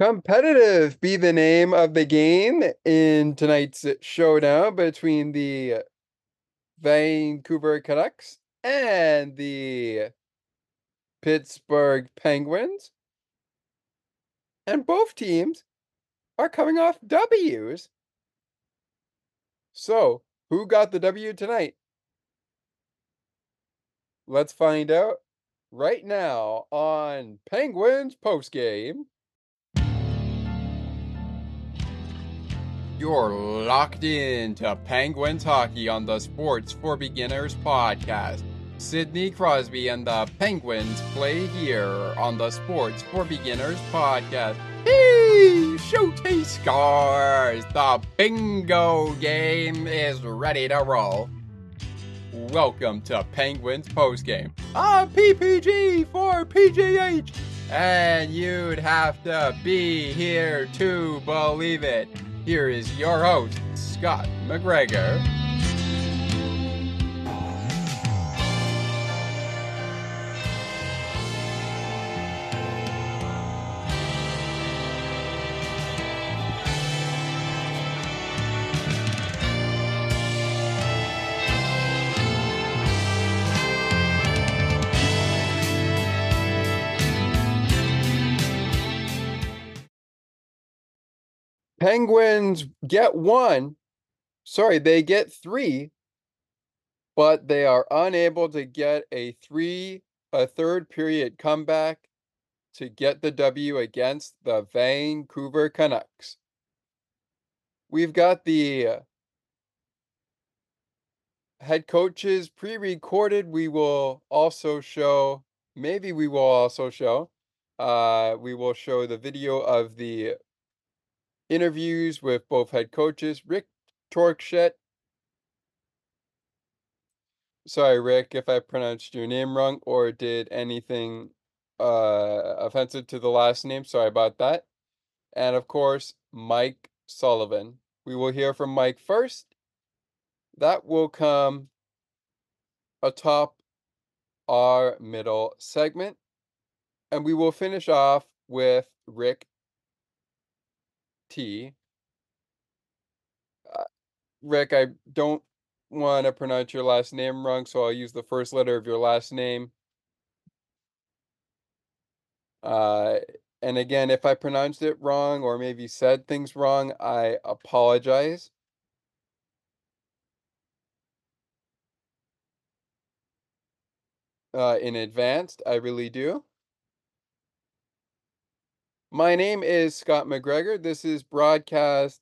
Competitive be the name of the game in tonight's showdown between the Vancouver Canucks and the Pittsburgh Penguins. And both teams are coming off W's. So, who got the W tonight? Let's find out right now on Penguins postgame. You're locked in to Penguins hockey on the Sports for Beginners podcast. Sidney Crosby and the Penguins play here on the Sports for Beginners podcast. Hey, showcase scores! The bingo game is ready to roll. Welcome to Penguins postgame. I'm PPG for PGH, and you'd have to be here to believe it. Here is your host, Scott McGregor. Penguins get one. Sorry, they get three, but they are unable to get a three, a third period comeback to get the W against the Vancouver Canucks. We've got the uh, head coaches pre recorded. We will also show, maybe we will also show, uh, we will show the video of the interviews with both head coaches, Rick Torkshett. Sorry, Rick, if I pronounced your name wrong or did anything uh, offensive to the last name. Sorry about that. And of course, Mike Sullivan. We will hear from Mike first. That will come atop our middle segment. And we will finish off with Rick T. Uh, Rick, I don't want to pronounce your last name wrong, so I'll use the first letter of your last name. Uh, and again, if I pronounced it wrong or maybe said things wrong, I apologize. Uh, in advance, I really do. My name is Scott McGregor. This is broadcast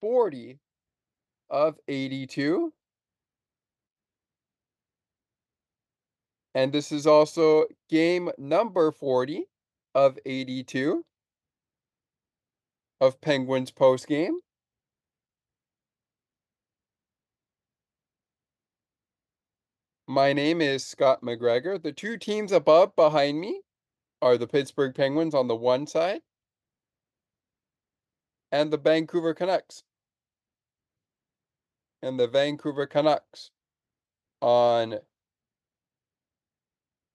40 of 82. And this is also game number 40 of 82 of Penguins post game. My name is Scott McGregor. The two teams above behind me are the Pittsburgh Penguins on the one side and the Vancouver Canucks. And the Vancouver Canucks on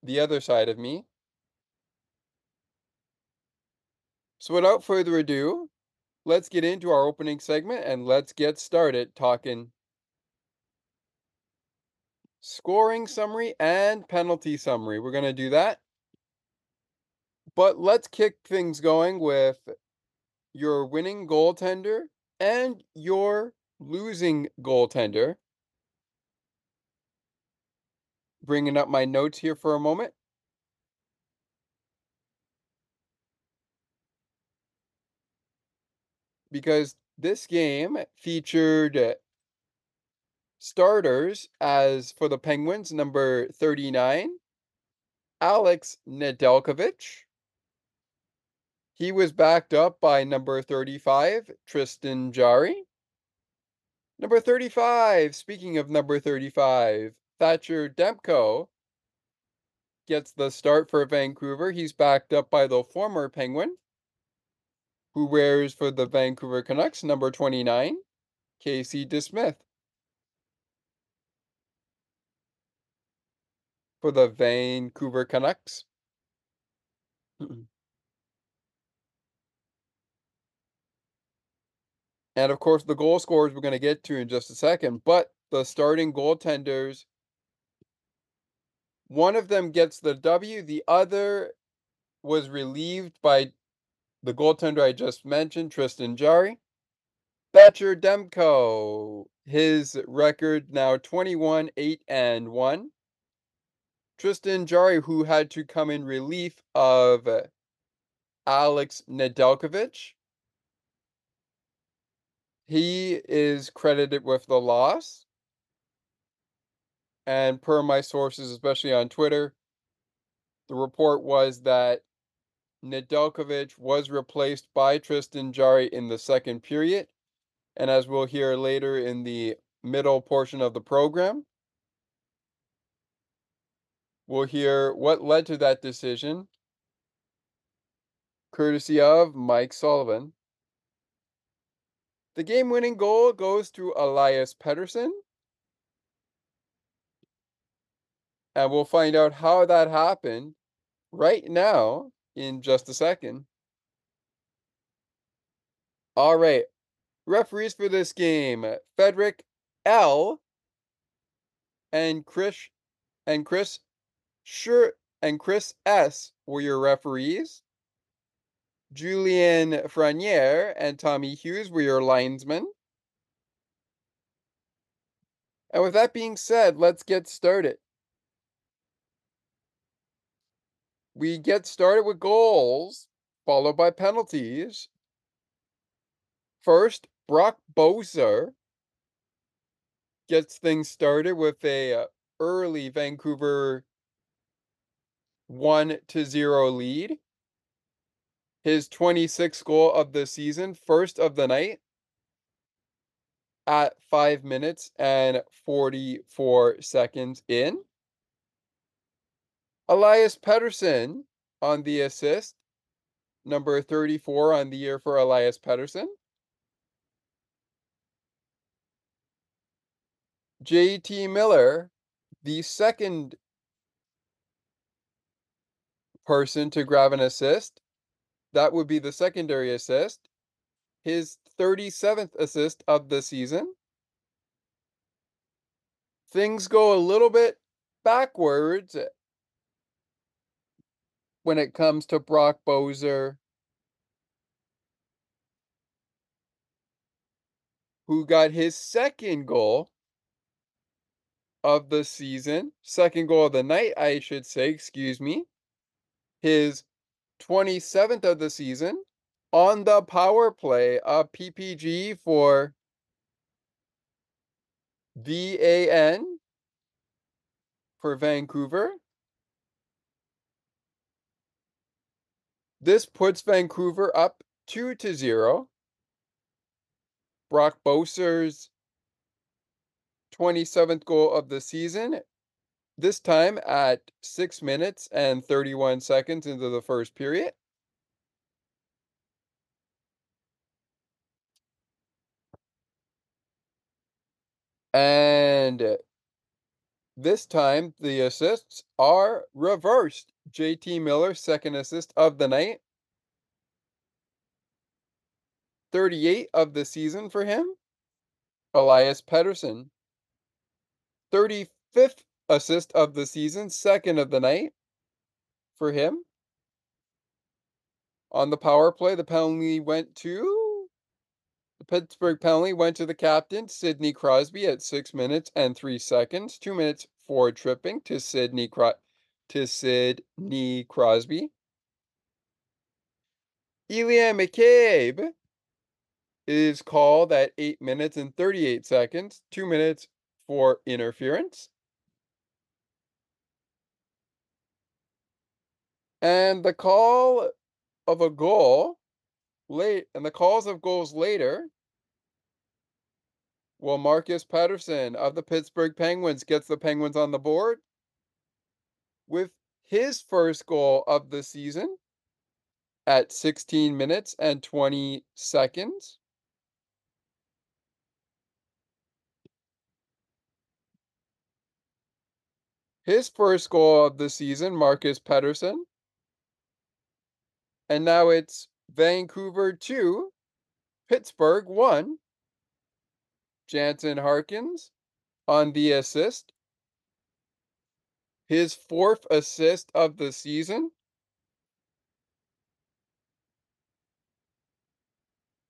the other side of me. So without further ado, let's get into our opening segment and let's get started talking scoring summary and penalty summary. We're going to do that. But let's kick things going with your winning goaltender and your losing goaltender. Bringing up my notes here for a moment. Because this game featured uh, starters as for the Penguins, number 39, Alex Nedeljkovic. He was backed up by number 35, Tristan Jarry. Number 35, speaking of number 35, Thatcher Demko gets the start for Vancouver. He's backed up by the former Penguin, who wears for the Vancouver Canucks number 29, Casey DeSmith. For the Vancouver Canucks. And of course, the goal scorers we're going to get to in just a second, but the starting goaltenders, one of them gets the W, the other was relieved by the goaltender I just mentioned, Tristan Jarry. Thatcher Demko, his record now 21 8 and 1. Tristan Jarry, who had to come in relief of Alex Nedeljkovic. He is credited with the loss. And per my sources, especially on Twitter, the report was that Nedeljkovic was replaced by Tristan Jarry in the second period. And as we'll hear later in the middle portion of the program, we'll hear what led to that decision, courtesy of Mike Sullivan. The game winning goal goes to Elias Pettersson. And we'll find out how that happened right now in just a second. All right. Referees for this game, Frederick L and Chris and Chris Sure and Chris S were your referees. Julian Frenier and Tommy Hughes were your linesmen. And with that being said, let's get started. We get started with goals, followed by penalties. First, Brock Boeser gets things started with a uh, early Vancouver 1 to 0 lead. His 26th goal of the season, first of the night at 5 minutes and 44 seconds in. Elias Pettersson on the assist, number 34 on the year for Elias Pettersson. JT Miller, the second person to grab an assist. That would be the secondary assist. His 37th assist of the season. Things go a little bit backwards eh. when it comes to Brock Boeser, who got his second goal of the season, second goal of the night, I should say, excuse me, his 27th of the season on the power play, a PPG for VAN for Vancouver. This puts Vancouver up 2 to 0. Brock Boeser's 27th goal of the season, this time at 6 minutes and 31 seconds into the first period. And this time the assists are reversed. JT Miller, second assist of the night. 38 of the season for him. Elias Pettersson, 35th assist of the season, second of the night for him. On the power play, the penalty went to the Pittsburgh penalty went to the captain, Sidney Crosby, at six minutes and three seconds. Two minutes for tripping to Sidney Cro- to Sidney Crosby. Ilya Mikheyev is called at 8 minutes and 38 seconds, 2 minutes for interference. And the call of a goal late and the calls of goals later. Well, Marcus Pettersson of the Pittsburgh Penguins gets the Penguins on the board with his first goal of the season at 16 minutes and 20 seconds. His first goal of the season, Marcus Pettersson. And now it's Vancouver 2, Pittsburgh 1. Jansen Harkins on the assist. His fourth assist of the season.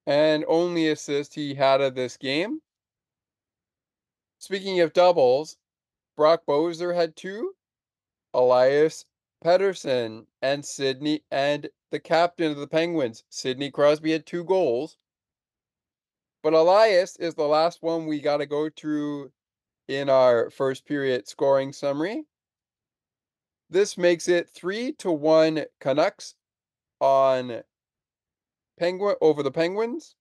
And only assist he had of this game. Speaking of doubles, Brock Boeser had two. Elias Pettersson and Sidney and the captain of the Penguins, Sidney Crosby, had two goals. But Elias is the last one we got to go through in our first period scoring summary. This makes it three to one Canucks on Penguin over the Penguins.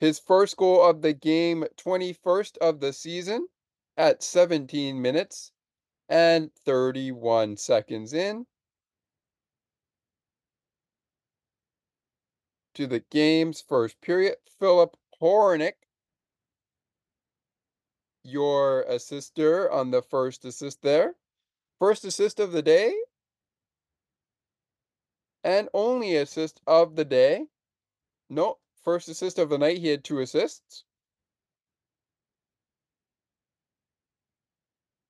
His first goal of the game, 21st of the season, at 17 minutes and 31 seconds in. To the game's first period, Philip Hronek, your assister on the first assist there. First assist of the day. And only assist of the day. No, first assist of the night. He had two assists.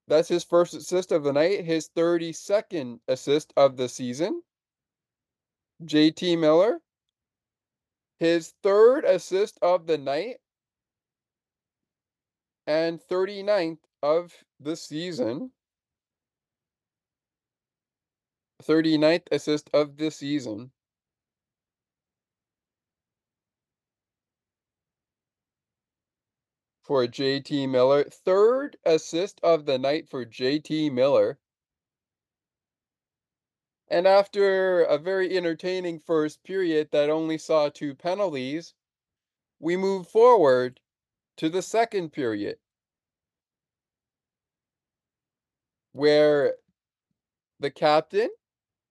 That's his first assist of the night, his 32nd assist of the season. JT Miller, his third assist of the night and 39th of the season. 39th assist of the season. For JT Miller. Third assist of the night for JT Miller. And after a very entertaining first period that only saw two penalties, we move forward to the second period, where the captain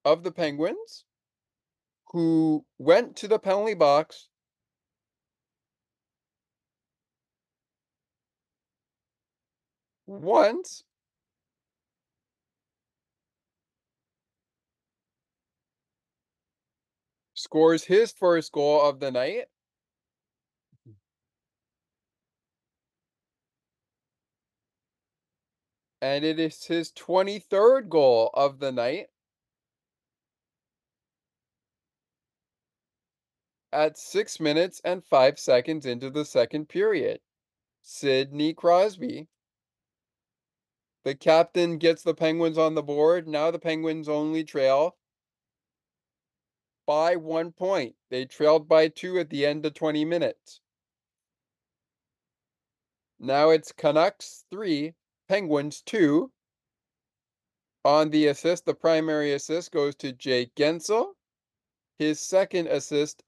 of the Penguins, who went to the penalty box once scores his first goal of the night. Mm-hmm. And it is his 23rd goal of the night. At 6 minutes and 5 seconds into the second period. Sidney Crosby. The captain gets the Penguins on the board. Now the Penguins only trail by one point. They trailed by two at the end of 20 minutes. Now it's Canucks 3, Penguins 2. On the assist, the primary assist goes to Jake Guentzel. His second assist,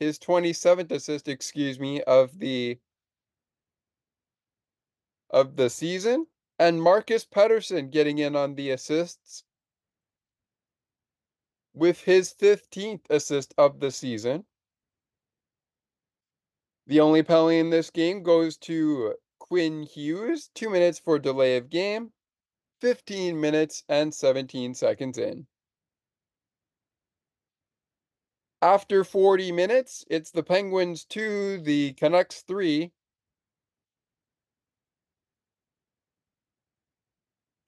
his 27th assist, excuse me, of the of the season. And Marcus Pettersson getting in on the assists with his 15th assist of the season. The only penalty in this game goes to Quinn Hughes, two minutes for delay of game, 15 minutes and 17 seconds in. After 40 minutes, it's the Penguins 2, the Canucks 3.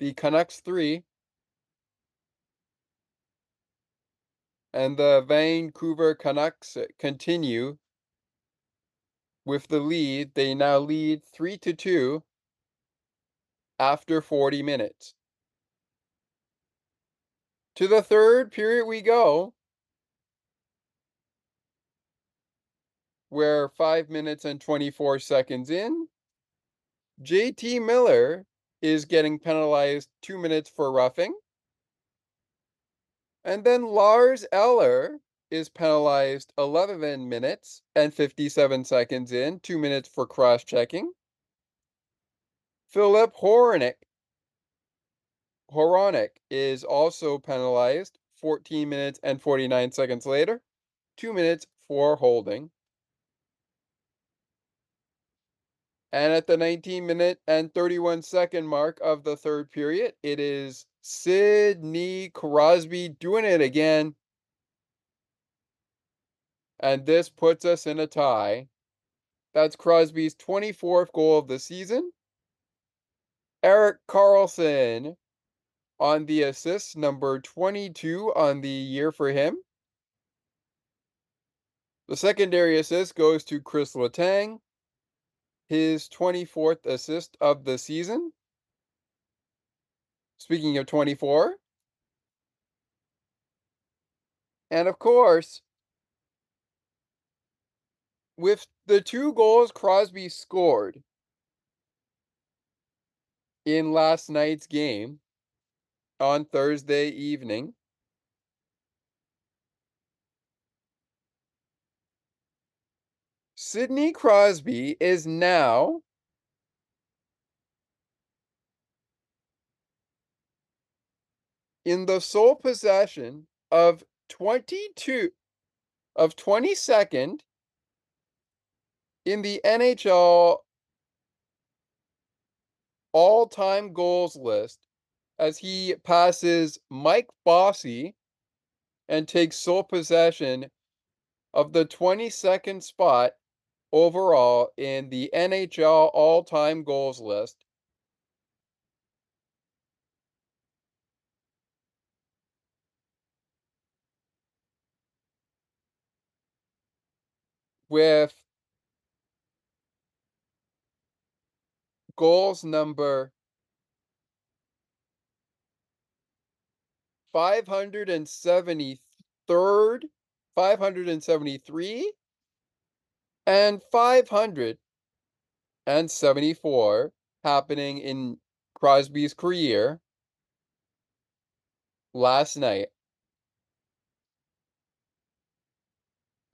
The Canucks 3. And the Vancouver Canucks continue with the lead. They now lead 3 to 2 after 40 minutes. To the third period we go, where 5 minutes and 24 seconds in, JT Miller is getting penalized 2 minutes for roughing. And then Lars Eller is penalized 11 minutes and 57 seconds in, 2 minutes for cross checking. Philip Hronek Hronek is also penalized 14 minutes and 49 seconds later, 2 minutes for holding. And at the 19 minute and 31 second mark of the third period, it is Sidney Crosby doing it again. and this puts us in a tie. That's Crosby's 24th goal of the season. Erik Karlsson on the assist, number 22 on the year for him. The secondary assist goes to Chris Letang, his 24th assist of the season. Speaking of 24. And of course, with the two goals Crosby scored in last night's game on Thursday evening, Sidney Crosby is now in the sole possession of 22 of 22nd in the NHL all-time goals list as he passes Mike Bossy and takes sole possession of the 22nd spot overall in the NHL all-time goals list. With goals number 573rd, 573, and 574 happening in Crosby's career last night.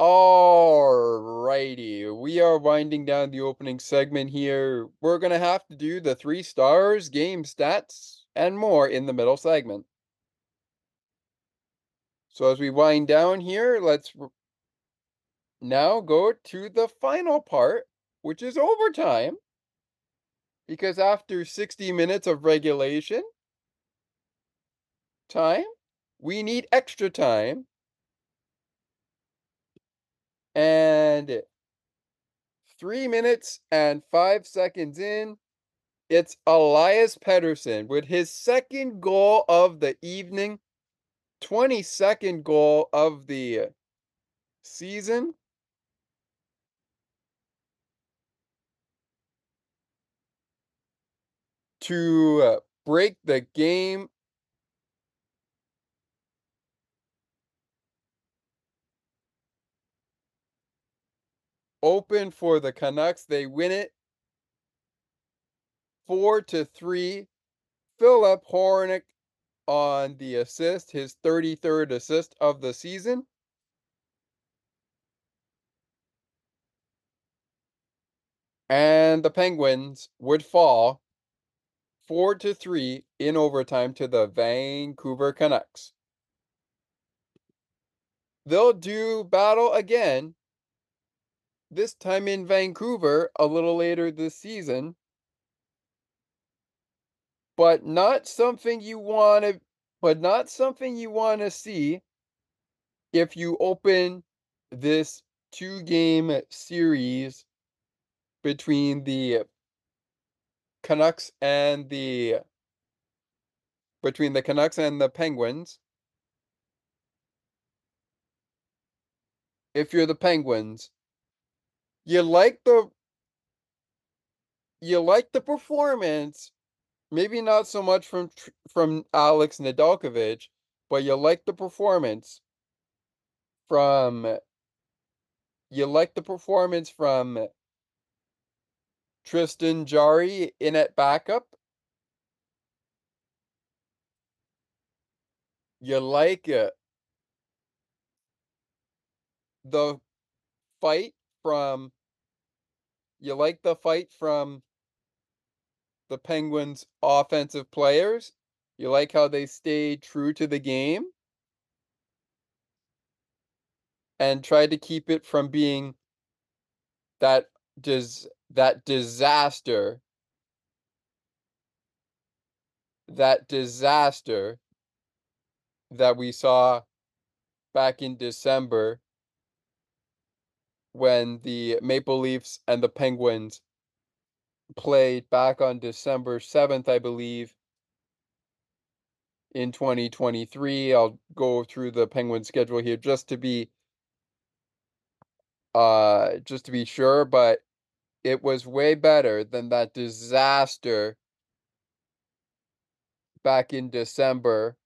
Alrighty, we are winding down the opening segment here. We're to have to do the three stars, game stats, and more in the middle segment. So as we wind down here, let's now go to the final part, which is overtime. Because after 60 minutes of regulation time, we need extra time and three minutes and five seconds in, it's Elias Pettersson with his second goal of the evening, 22nd goal of the season. To uh, break the game open for the Canucks. They win it four to three. Philip Hronek on the assist, his 33rd assist of the season. And the Penguins would fall four to three in overtime to the Vancouver Canucks. They'll do battle again this time in Vancouver a little later this season. But not something you want to but not something you want to see if you open this two game series between the Canucks and the between the Canucks and the Penguins. If you're the Penguins, you like the you like the performance, maybe not so much from from Alex Nedeljkovic, but you like the performance from you like the performance from Tristan Jarry in at backup. You like it. The fight from you like the fight from the Penguins' offensive players? You like how they stayed true to the game? And tried to keep it from being that dis that disaster that disaster that we saw back in December when the Maple Leafs and the Penguins played back on December 7th, I believe, in 2023. I'll go through the Penguin schedule here just to be uh just to be sure, but it was way better than that disaster back in December.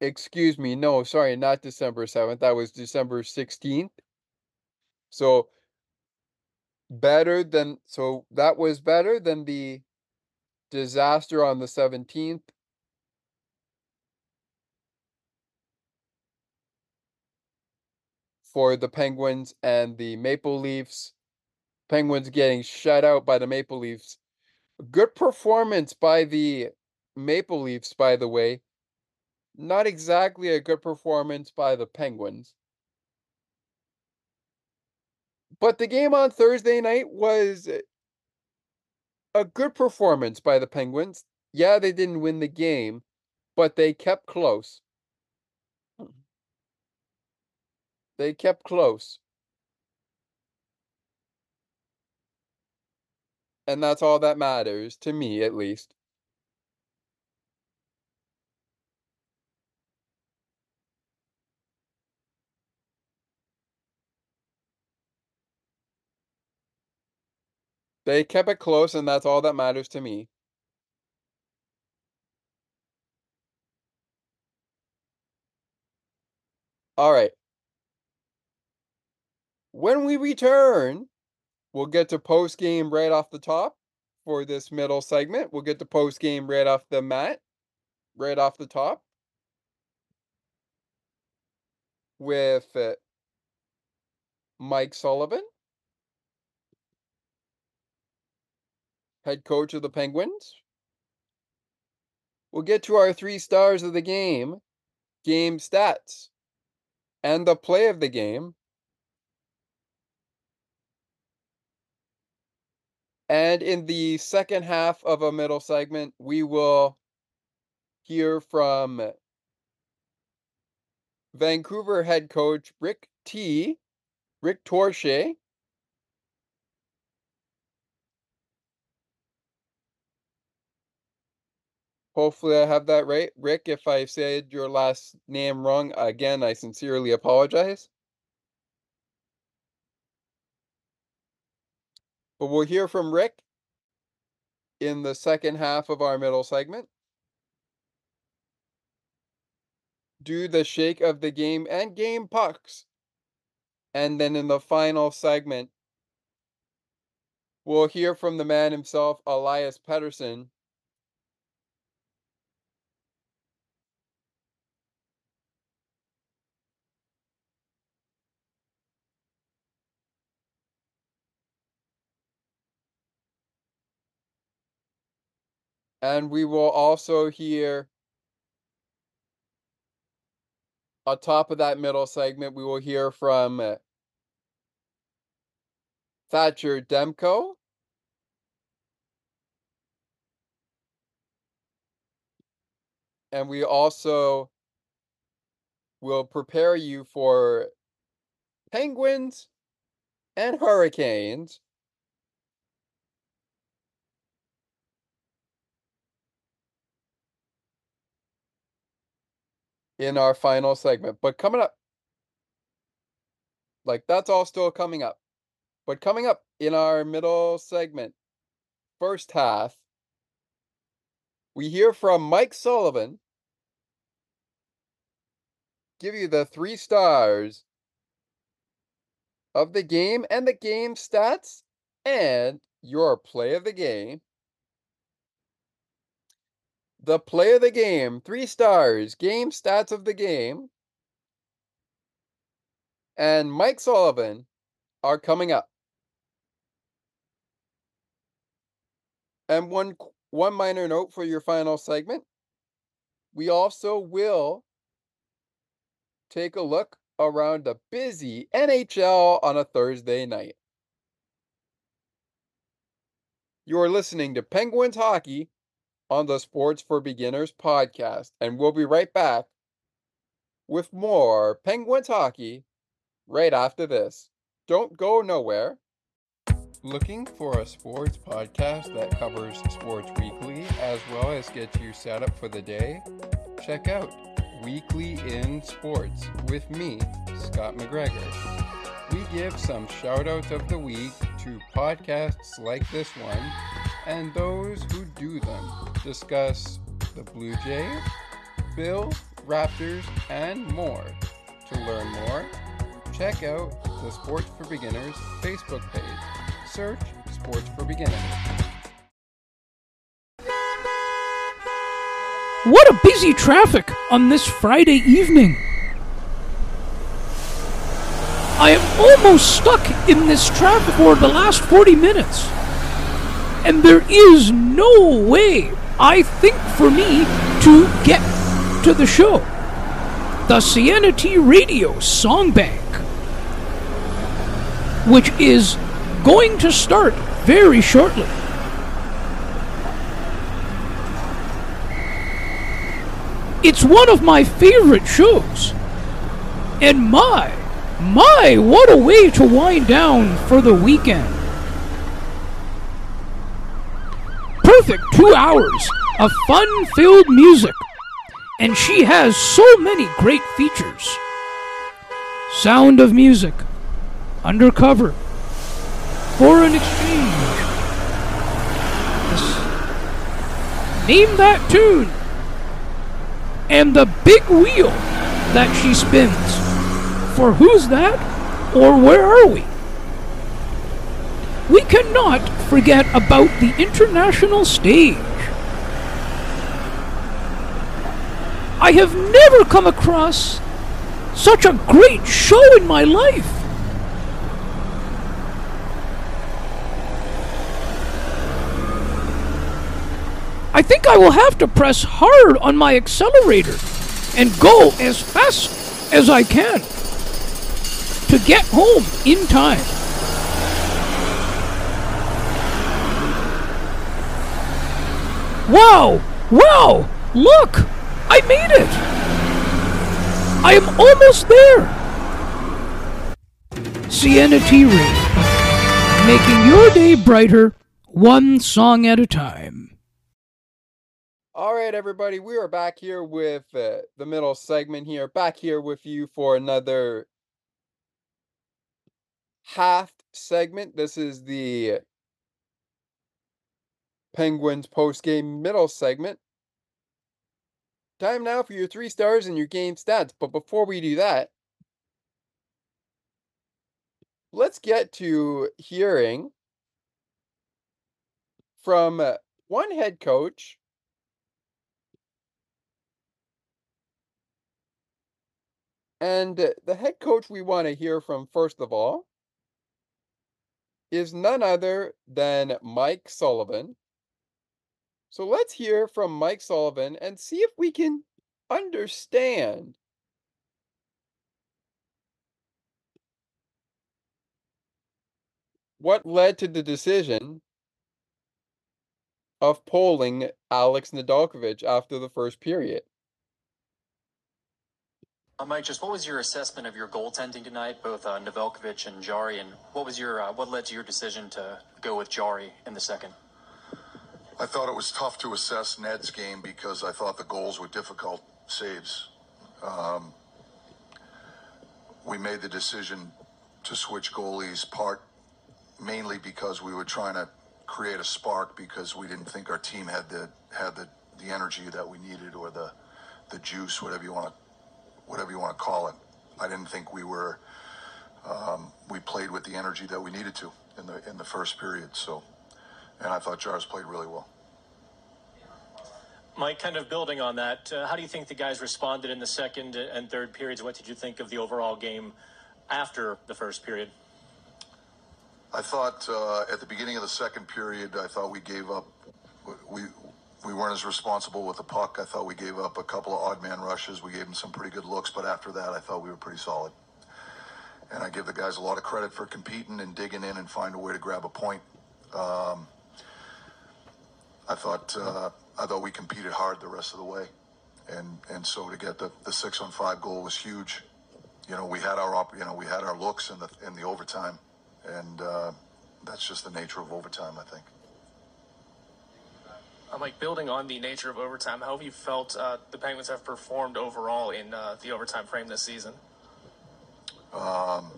Excuse me, no, sorry, not December 7th. That was December 16th. So better than so that was better than the disaster on the 17th. For the Penguins and the Maple Leafs. Penguins getting shut out by the Maple Leafs. Good performance by the Maple Leafs, by the way. Not exactly a good performance by the Penguins. But the game on Thursday night was a good performance by the Penguins. Yeah, they didn't win the game, but they kept close. Hmm. They kept close. And that's all that matters, to me at least. They kept it close, and that's all that matters to me. All right. When we return, we'll get to post game right off the top for this middle segment. We'll get to post game right off the mat, right off the top. With uh, Mike Sullivan. head coach of the Penguins. We'll get to our three stars of the game, game stats, and the play of the game. And in the second half of a middle segment, we will hear from Vancouver head coach Rick T. Rick Torche Hopefully, I have that right. Rick, if I said your last name wrong, again, I sincerely apologize. But we'll hear from Rick in the second half of our middle segment. Do the shake of the game and game pucks. And then in the final segment, we'll hear from the man himself, Elias Pettersson, And we will also hear on top of that middle segment, we will hear from uh, Thatcher Demko. And we also will prepare you for penguins and hurricanes in our final segment. But coming up, like that's all still coming up. But coming up in our middle segment, first half, we hear from Mike Sullivan give you the three stars of the game and the game stats and your play of the game the play of the game, three stars, game stats of the game, and Mike Sullivan are coming up. And one one minor note for your final segment. We also will take a look around the busy NHL on a Thursday night. You are listening to Penguins Hockey on the Sports for Beginners podcast, and we'll be right back with more Penguins hockey right after this. don't go nowhere. Looking for a sports podcast that covers sports weekly as well as gets you set up for the day? Check out Weekly in Sports with me, Scott McGregor. We give some shout outs of the week to podcasts like this one and those who do them. Discuss the Blue Jays, Bill, Raptors, and more. To learn more, check out the Sports for Beginners Facebook page. Search Sports for Beginners. What a busy traffic on this Friday evening. I am almost stuck in this traffic for the last 40 minutes. And there is no way, I think, for me to get to the show. The Sienna T Radio Song Bank, which is going to start very shortly. It's one of my favorite shows. And my, my, what a way to wind down for the weekend. Perfect two hours of fun filled music. And she has so many great features Sound of Music, Undercover, Foreign Exchange. Name that tune. And the big wheel that she spins. For who's that? Or where are we? We cannot forget about the international stage. I have never come across such a great show in my life. I think I will have to press hard on my accelerator and go as fast as I can to get home in time. Wow! Wow! Look! I made it! I am almost there! Sienna T. Ray, making your day brighter, one song at a time. All right, everybody, we are back here with uh, the middle segment here, back here with you for another half segment. This is the Penguins post game middle segment. Time now for your three stars and your game stats. But before we do that, let's get to hearing from uh, one head coach and uh, the head coach we want to hear from first of all is none other than Mike Sullivan so let's hear from Mike Sullivan and see if we can understand what led to the decision of polling Alex Nedeljkovic after the first period. Uh, Mike, just what was your assessment of your goaltending tonight, both uh, Nedeljkovic and Jarry, and what was your uh, what led to your decision to go with Jarry in the second? I thought it was tough to assess Ned's game because I thought the goals were difficult saves. Um, we made the decision to switch goalies part mainly because we were trying to create a spark because we didn't think our team had the had the, the energy that we needed or the the juice whatever you want to whatever you want to call it I didn't think we were um, we played with the energy that we needed to in the in the first period so and I thought Jars played really well. Mike, kind of building on that, uh, how do you think the guys responded in the second and third periods? What did you think of the overall game after the first period? I thought uh, at the beginning of the second period, I thought we gave up. We we weren't as responsible with the puck. I thought we gave up a couple of odd man rushes. We gave them some pretty good looks, but after that, I thought we were pretty solid. And I give the guys a lot of credit for competing and digging in and find a way to grab a point. Um, I thought uh, I thought we competed hard the rest of the way, and and so to get the the six on five goal was huge, you know, we had our op- you know we had our looks in the in the overtime, and uh, that's just the nature of overtime, I think. Uh, Mike, building on the nature of overtime, how have you felt uh, the Penguins have performed overall in uh, the overtime frame this season? Um,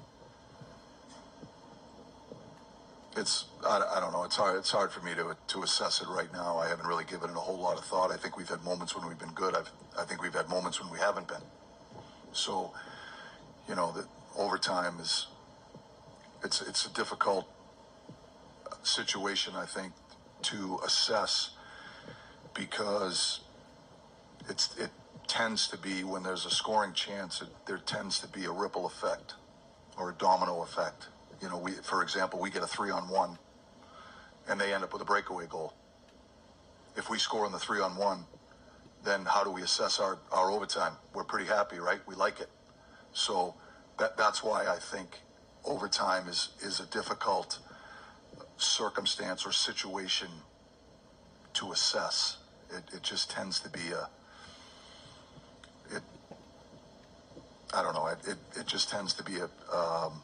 it's I, I don't know. It's hard. It's hard for me to to assess it right now. I haven't really given it a whole lot of thought. I think we've had moments when we've been good. I've, I think we've had moments when we haven't been. So, you know, that overtime is it's it's a difficult situation. I think to assess because it's it tends to be when there's a scoring chance, it, there tends to be a ripple effect or a domino effect. You know, we, for example, we get a three on one, and they end up with a breakaway goal. If we score in the three on one, then how do we assess our, our overtime? We're pretty happy, right? We like it. So that that's why I think overtime is is a difficult circumstance or situation to assess. It, it just tends to be a it I don't know it, it, it just tends to be a um,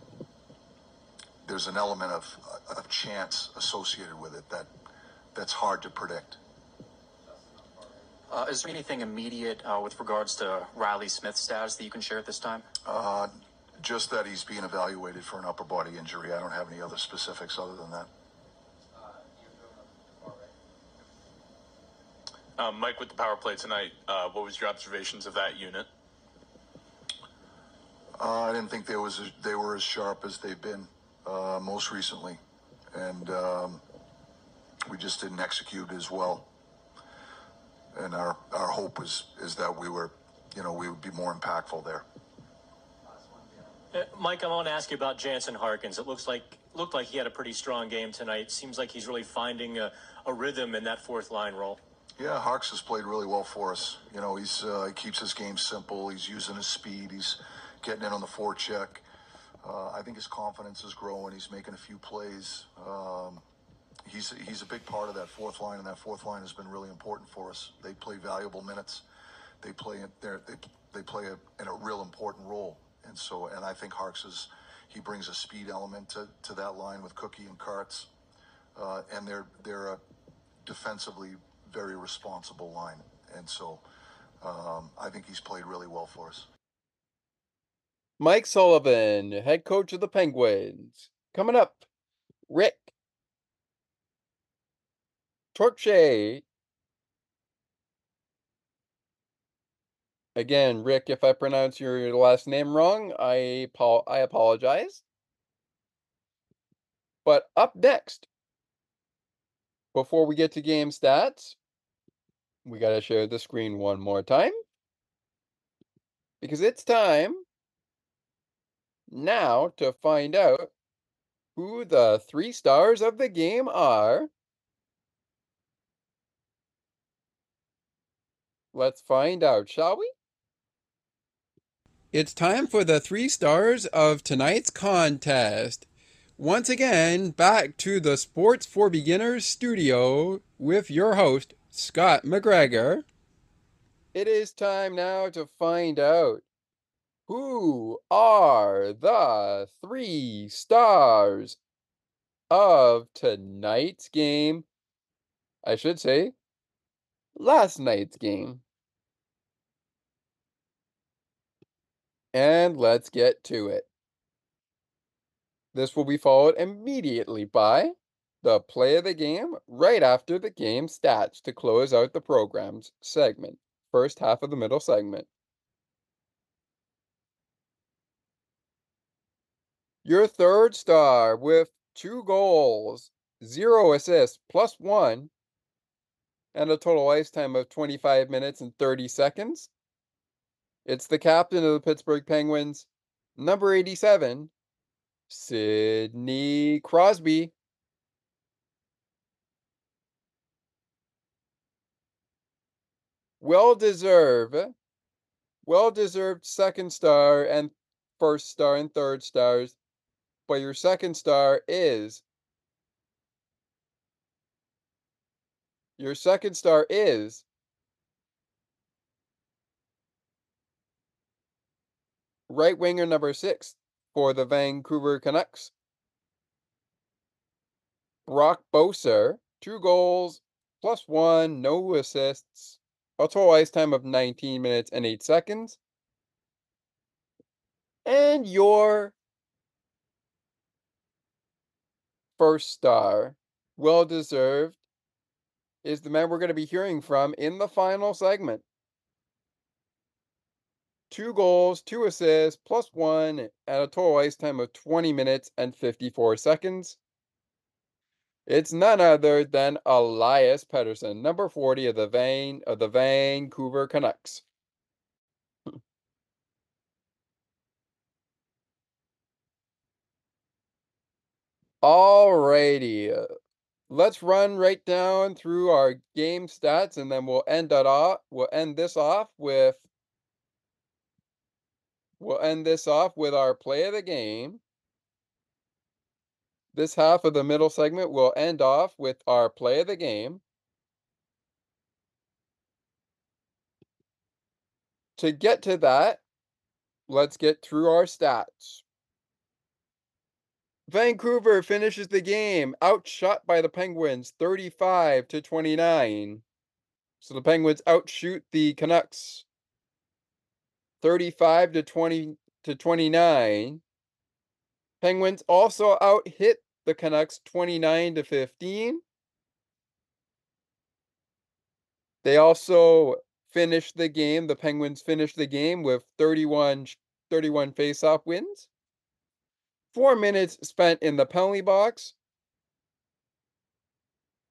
there's an element of of chance associated with it that that's hard to predict. Uh, is there anything immediate uh, with regards to Reilly Smith's status that you can share at this time? Uh, just that he's being evaluated for an upper body injury. I don't have any other specifics other than that. Um, Mike, with the power play tonight, uh, what was your observations of that unit? Uh, I didn't think they was they were as sharp as they've been uh, most recently, and um, we just didn't execute as well. And our our hope is is that we were, you know, we would be more impactful there. Uh, Mike, I want to ask you about Jansen Harkins. It looks like looked like he had a pretty strong game tonight. Seems like he's really finding a, a rhythm in that fourth line role. Yeah, Harks has played really well for us. You know, he's uh, he keeps his game simple. He's using his speed. He's getting in on the forecheck. Uh, I think his confidence is growing. He's making a few plays. Um, he's he's a big part of that fourth line, and that fourth line has been really important for us. They play valuable minutes. They play they they play a, in a real important role, and so and I think Harks is he brings a speed element to, to that line with Cookie and Karts, uh, and they're they're a defensively very responsible line, and so um, I think he's played really well for us. Mike Sullivan, head coach of the Penguins. Coming up, Rick Tocchet. Again, Rick, if I pronounce your last name wrong, I I apologize. But up next, before we get to game stats, we got to share the screen one more time. Because it's time now to find out who the three stars of the game are. Let's find out, shall we? It's time for the three stars of tonight's contest. Once again, back to the Sports for Beginners studio with your host, Scott McGregor. It is time now to find out who are the three stars of tonight's game. I should say, last night's game. And let's get to it. This will be followed immediately by the play of the game right after the game stats to close out the program's segment, first half of the middle segment. Your third star with two goals, zero assists, plus one, and a total ice time of 25 minutes and 30 seconds. It's the captain of the Pittsburgh Penguins, number 87, Sidney Crosby. Well deserved, well deserved second star and first star and third stars, but your second star is your second star is right winger number six for the Vancouver Canucks. Brock Boeser, two goals, plus one, no assists, a total ice time of 19 minutes and 8 seconds. And your first star, well deserved, is the man we're going to be hearing from in the final segment. Two goals, two assists, plus one, at a total ice time of 20 minutes and 54 seconds. It's none other than Elias Pettersson, number 40 of the Van of the Vancouver Canucks. Alrighty, uh, let's run right down through our game stats, and then we'll end that off. We'll end this off with. We'll end this off with our play of the game. This half of the middle segment will end off with our play of the game. To get to that, let's get through our stats. Vancouver finishes the game outshot by the Penguins 35 to 29. So the Penguins outshoot the Canucks 35 to 20 to 29. Penguins also out hit the Canucks 29 to 15. They also finished the game. The Penguins finished the game with 31 31 face-off wins four minutes spent in the penalty box.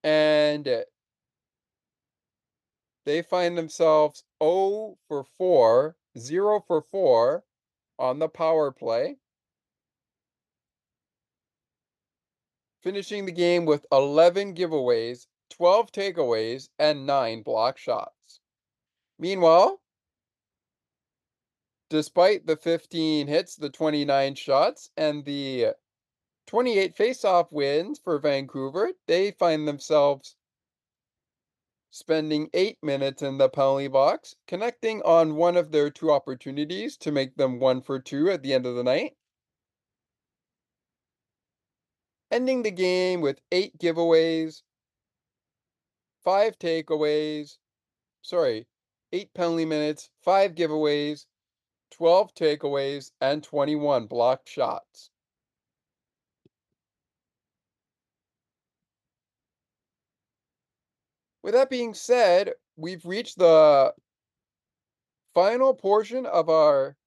And uh, they find themselves 0 for 4, 0 for 4 on the power play. Finishing the game with 11 giveaways, 12 takeaways, and 9 block shots. Meanwhile, despite the 15 hits, the 29 shots, and the 28 face-off wins for Vancouver, they find themselves spending eight minutes in the penalty box, connecting on one of their two opportunities to make them one for two at the end of the night. Ending the game with eight giveaways, five takeaways, sorry, eight penalty minutes, five giveaways, 12 takeaways, and 21 blocked shots. With that being said, we've reached the final portion of our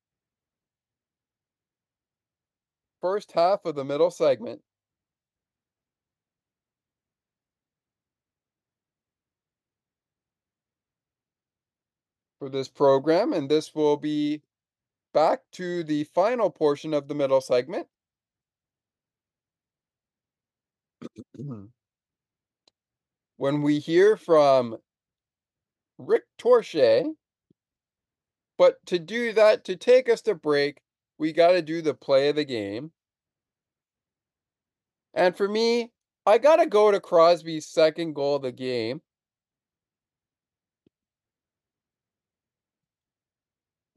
first half of the middle segment. For this program, and this will be back to the final portion of the middle segment. when we hear from Rick Tocchet, but to do that, to take us to break, we got to do the play of the game. And for me, I got to go to Crosby's second goal of the game.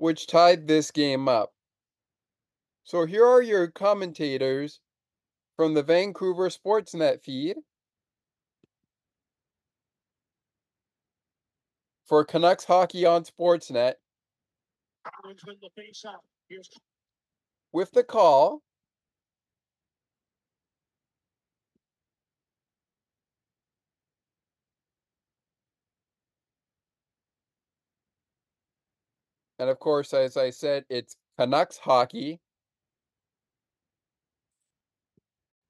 Which tied this game up. So here are your commentators from the Vancouver Sportsnet feed. For Canucks hockey on Sportsnet. With the call. And of course, as I said, it's Canucks hockey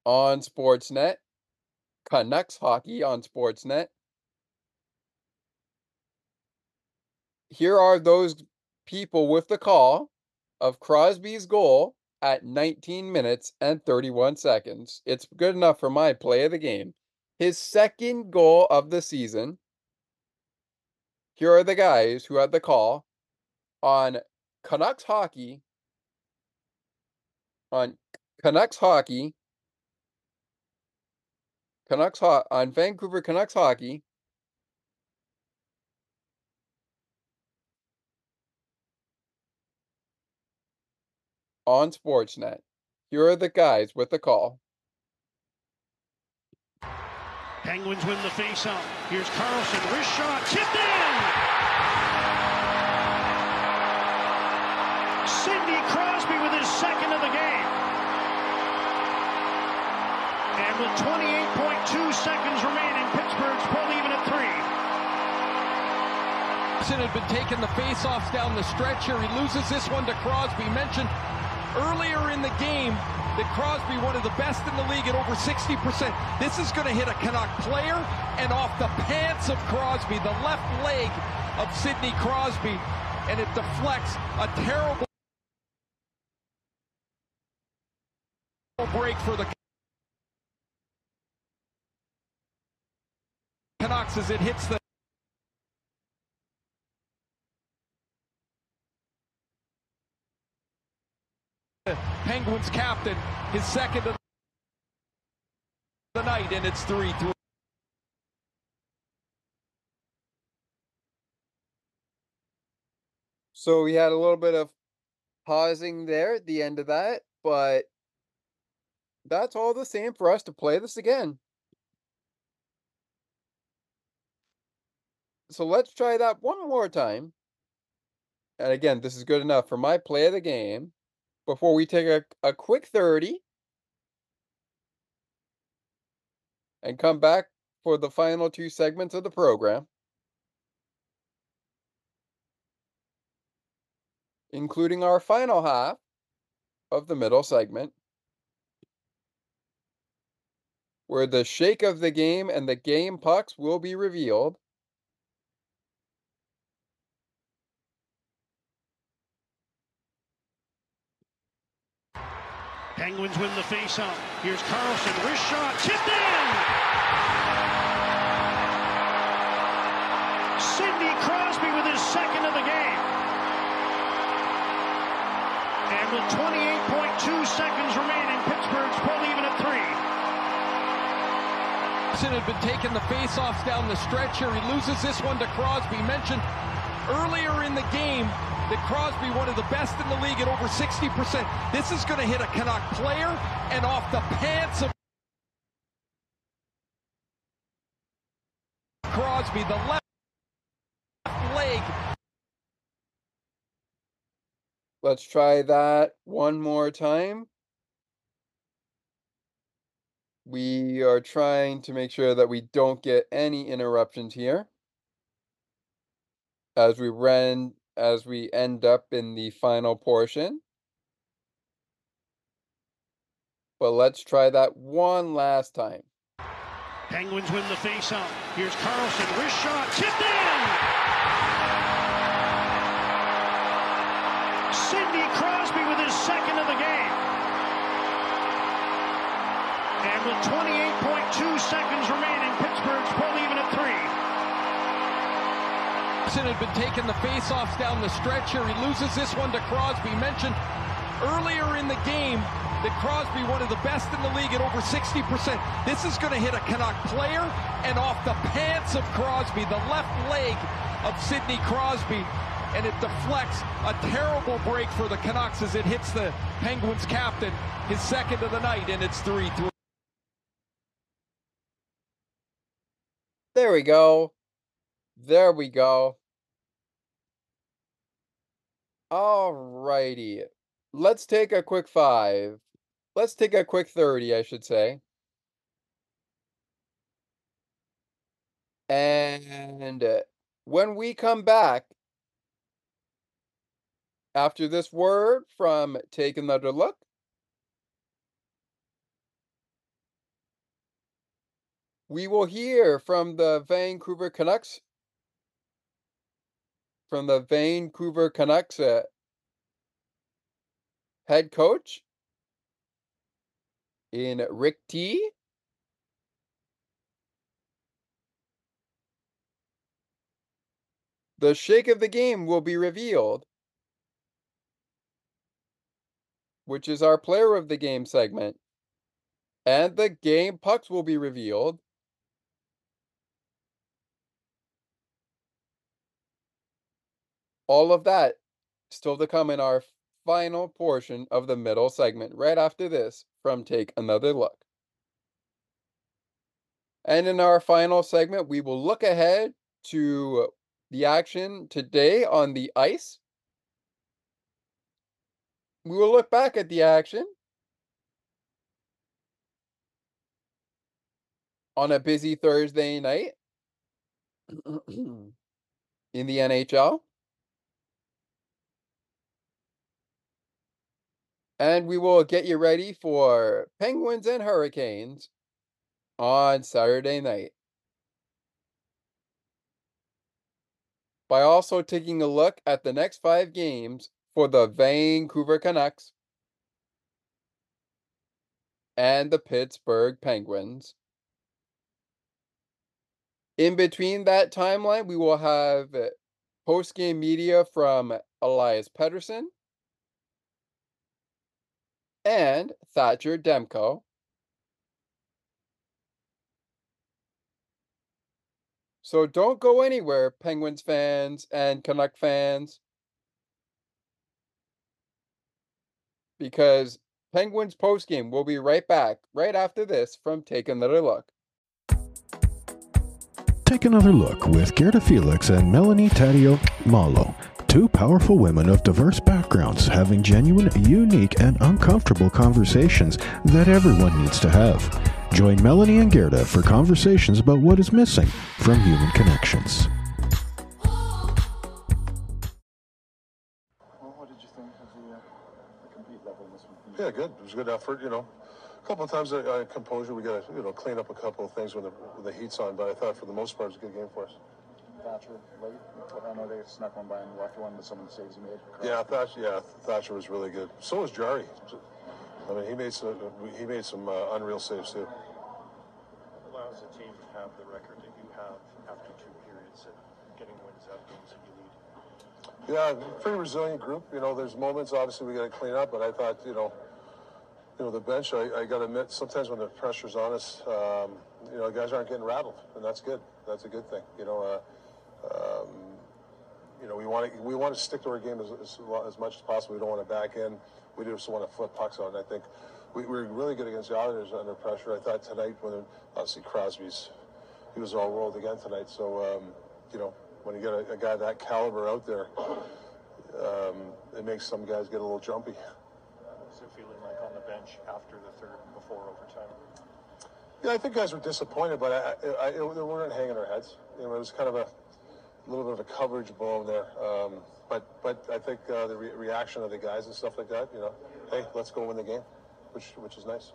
on Sportsnet. Canucks hockey on Sportsnet. Here are those people with the call of Crosby's goal at 19 minutes and 31 seconds. It's good enough for my play of the game. His second goal of the season. Here are the guys who had the call on Canucks hockey on Canucks hockey Canucks ho- on Vancouver Canucks hockey on Sportsnet. Here are the guys with the call. Penguins win the faceoff. Here's Karlsson. Wrist shot. Tipped in. Second of the game. And with 28.2 seconds remaining, Pittsburgh's pulled even at three. had been taking the faceoffs down the stretch here. He loses this one to Crosby. Mentioned earlier in the game that Crosby, one of the best in the league at over 60%. This is going to hit a Canuck player and off the pants of Crosby, the left leg of Sidney Crosby, and it deflects a terrible break for the Canucks as it hits the Penguins captain, his second of the night, and it's 3 3. So we had a little bit of pausing there at the end of that, but that's all the same for us to play this again. So let's try that one more time. And again, this is good enough for my play of the game before we take a, a quick 30 and come back for the final two segments of the program, including our final half of the middle segment, where the shake of the game and the game pucks will be revealed. Penguins win the faceoff. Here's Karlsson. Wrist shot. Tipped in. Sidney Crosby with his second of the game. And with 28.2 seconds remaining, Pittsburgh's pulled even at three. Had been taking the faceoffs down the stretch here. He loses this one to Crosby. Mentioned earlier in the game that Crosby, one of the best in the league at over 60%. This is going to hit a Canuck player and off the pants of Crosby, the left leg. Let's try that one more time. We are trying to make sure that we don't get any interruptions here as we ran as we end up in the final portion. But let's try that one last time. Penguins win the faceoff. Here's Karlsson. Wrist shot. Tipped in. With 28.2 seconds remaining, Pittsburgh's pulled even at three had been taking the faceoffs down the stretch here. He loses this one to Crosby. Mentioned earlier in the game that Crosby, one of the best in the league at over 60%. This is going to hit a Canuck player and off the pants of Crosby, the left leg of Sidney Crosby. And it deflects a terrible break for the Canucks as it hits the Penguins captain, his second of the night, and it's 3 There we go. There we go. Alrighty. Let's take a quick five. Let's take a quick 30, I should say. And uh, when we come back, after this word from Take Another Look, we will hear from the Vancouver Canucks from the Vancouver Canucks uh, head coach in Rick T. The shake of the game will be revealed, which is our player of the game segment. And the game pucks will be revealed, all of that still to come in our final portion of the middle segment right after this from Take Another Look. And in our final segment, we will look ahead to the action today on the ice. We will look back at the action on a busy Thursday night in the NHL. And we will get you ready for Penguins and Hurricanes on Saturday night. By also taking a look at the next five games for the Vancouver Canucks and the Pittsburgh Penguins. In between that timeline, we will have uh, post game media from Elias Pettersson and Thatcher Demko. So don't go anywhere, Penguins fans and Canuck fans. Because Penguins postgame will be right back right after this from Take Another Look. Take another look with Gerda Felix and Melanie Taddeo Malo, two powerful women of diverse backgrounds having genuine, unique, and uncomfortable conversations that everyone needs to have. Join Melanie and Gerda for conversations about what is missing from human connections. Yeah, good. It was a good effort. You know, a couple of times uh, composure. We got to you know clean up a couple of things when the, when the heat's on. But I thought for the most part it was a good game for us. Thatcher late. I know they snuck one by and left one, but some of the saves he made. Yeah, Thatcher. Yeah, Thatcher was really good. So was Jarry. I mean, he made some he made some uh, unreal saves too. Allows the team to have the record that you have after two periods and getting wins out of games that you lead. Yeah, pretty resilient group. You know, there's moments obviously we got to clean up, but I thought you know, you know the bench. I, I got to admit, sometimes when the pressure's on us, um, you know, guys aren't getting rattled, and that's good. That's a good thing. You know. Uh, um, you know, we want to we want to stick to our game as, as, as much as possible. We don't want to back in. We just want to flip pucks out. And I think we, we were really good against the Islanders under pressure. I thought tonight, when obviously Crosby's, he was all world again tonight. So, um, you know, when you get a, a, guy that caliber out there, um, it makes some guys get a little jumpy. What's it feeling like on the bench after the third before overtime? Yeah, I think guys were disappointed, but I, I, I, we weren't hanging our heads. You know, it was kind of a little bit of a coverage blow there. Um, but but I think uh, the re- reaction of the guys and stuff like that, you know, hey, let's go win the game, which which is nice.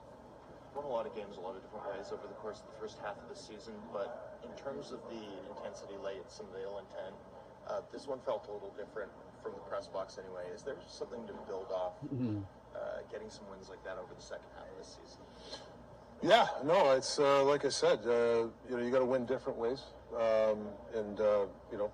Won a lot of games a lot of different ways over the course of the first half of the season, but in terms of the intensity late, some of the ill intent, uh, this one felt a little different from the press box anyway. Is there something to build off mm-hmm. uh, getting some wins like that over the second half of the season? Yeah, no, it's uh, like I said, uh, you know, you got to win different ways. Um, and, uh, you know,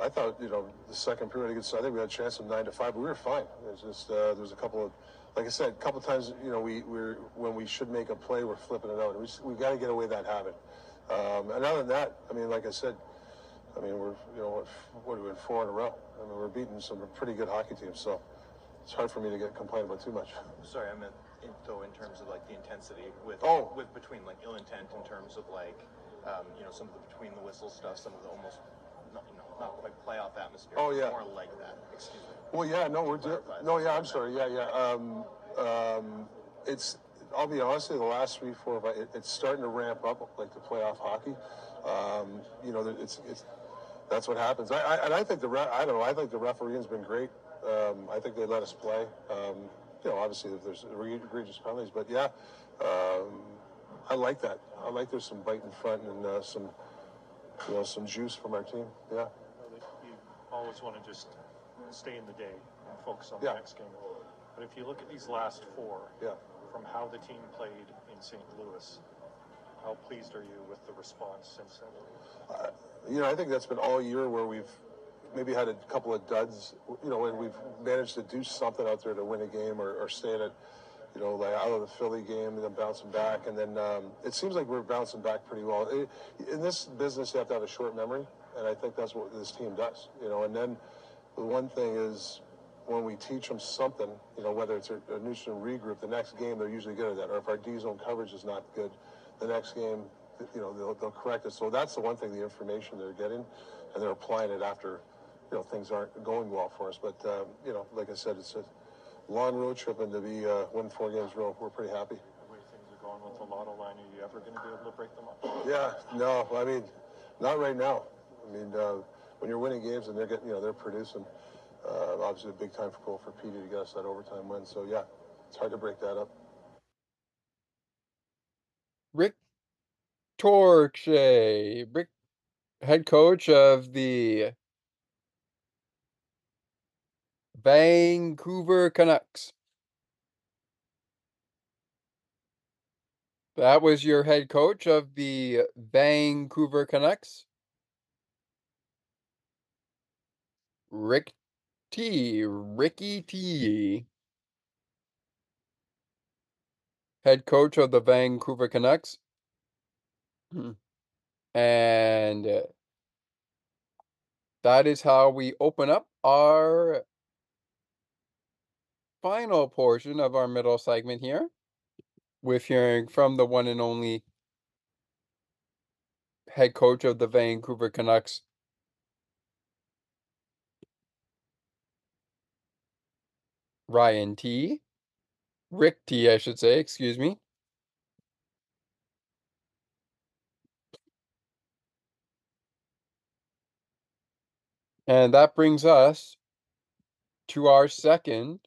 I thought, you know, the second period against, I think we had a chance of nine to five, but we were fine. It's just, uh, there was a couple of, like I said, a couple of times, you know, we, we're, when we should make a play, we're flipping it out. We we got to get away that habit. Um, and other than that, I mean, like I said, I mean, we're, you know, what, what are we four in a row? I mean, we're beating some pretty good hockey teams, so it's hard for me to get complained about too much. Sorry, I meant, though, in terms of like the intensity with, oh. with between like ill intent in terms of like, um, you know, some of the between the whistle stuff, some of the almost not, you know, not quite playoff atmosphere. Oh yeah, more like that. Excuse me. Well, yeah, no, we're do- no, yeah, I'm sorry, yeah, yeah. Um, um, it's I'll be honest, with you, the last three, four, five, it, it's starting to ramp up like the playoff hockey. Um, you know, it's it's that's what happens. I, I and I think the re- I don't know. I think the refereeing's been great. Um, I think they let us play. Um, you know, obviously if there's egregious penalties, but yeah, um, I like that. I like there's some bite in front and uh, some, you know, some juice from our team. Yeah. You always want to just stay in the day and focus on yeah. the next game. But if you look at these last four, yeah. from how the team played in St. Louis, how pleased are you with the response since then? Uh, you know, I think that's been all year where we've maybe had a couple of duds, you know, when we've managed to do something out there to win a game or, or stay in it you know, like out of the Philly game and then bouncing back. And then um, it seems like we're bouncing back pretty well. It, in this business, you have to have a short memory, and I think that's what this team does. You know, and then the one thing is, when we teach them something, you know, whether it's a, a neutral regroup, the next game they're usually good at that. Or if our D zone coverage is not good, the next game, you know, they'll, they'll correct it. So that's the one thing, the information they're getting, and they're applying it after, you know, things aren't going well for us. But, um, you know, like I said, it's a long road trip, and to be uh, win four games row, we're pretty happy. The way things are going with the lotto line, are you ever going to be able to break them up? Yeah, no, I mean, not right now. I mean, uh, when you're winning games and they're getting, you know, they're producing, uh, obviously a big time for goal for Petey to get us that overtime win. So yeah, it's hard to break that up. Rick Tocchet, Rick, head coach of the Vancouver Canucks. That was your head coach of the Vancouver Canucks. Rick T. Ricky T. Head coach of the Vancouver Canucks. And uh, that is how we open up our final portion of our middle segment here with hearing from the one and only head coach of the Vancouver Canucks, Ryan T. Rick T, I should say, excuse me. And that brings us to our second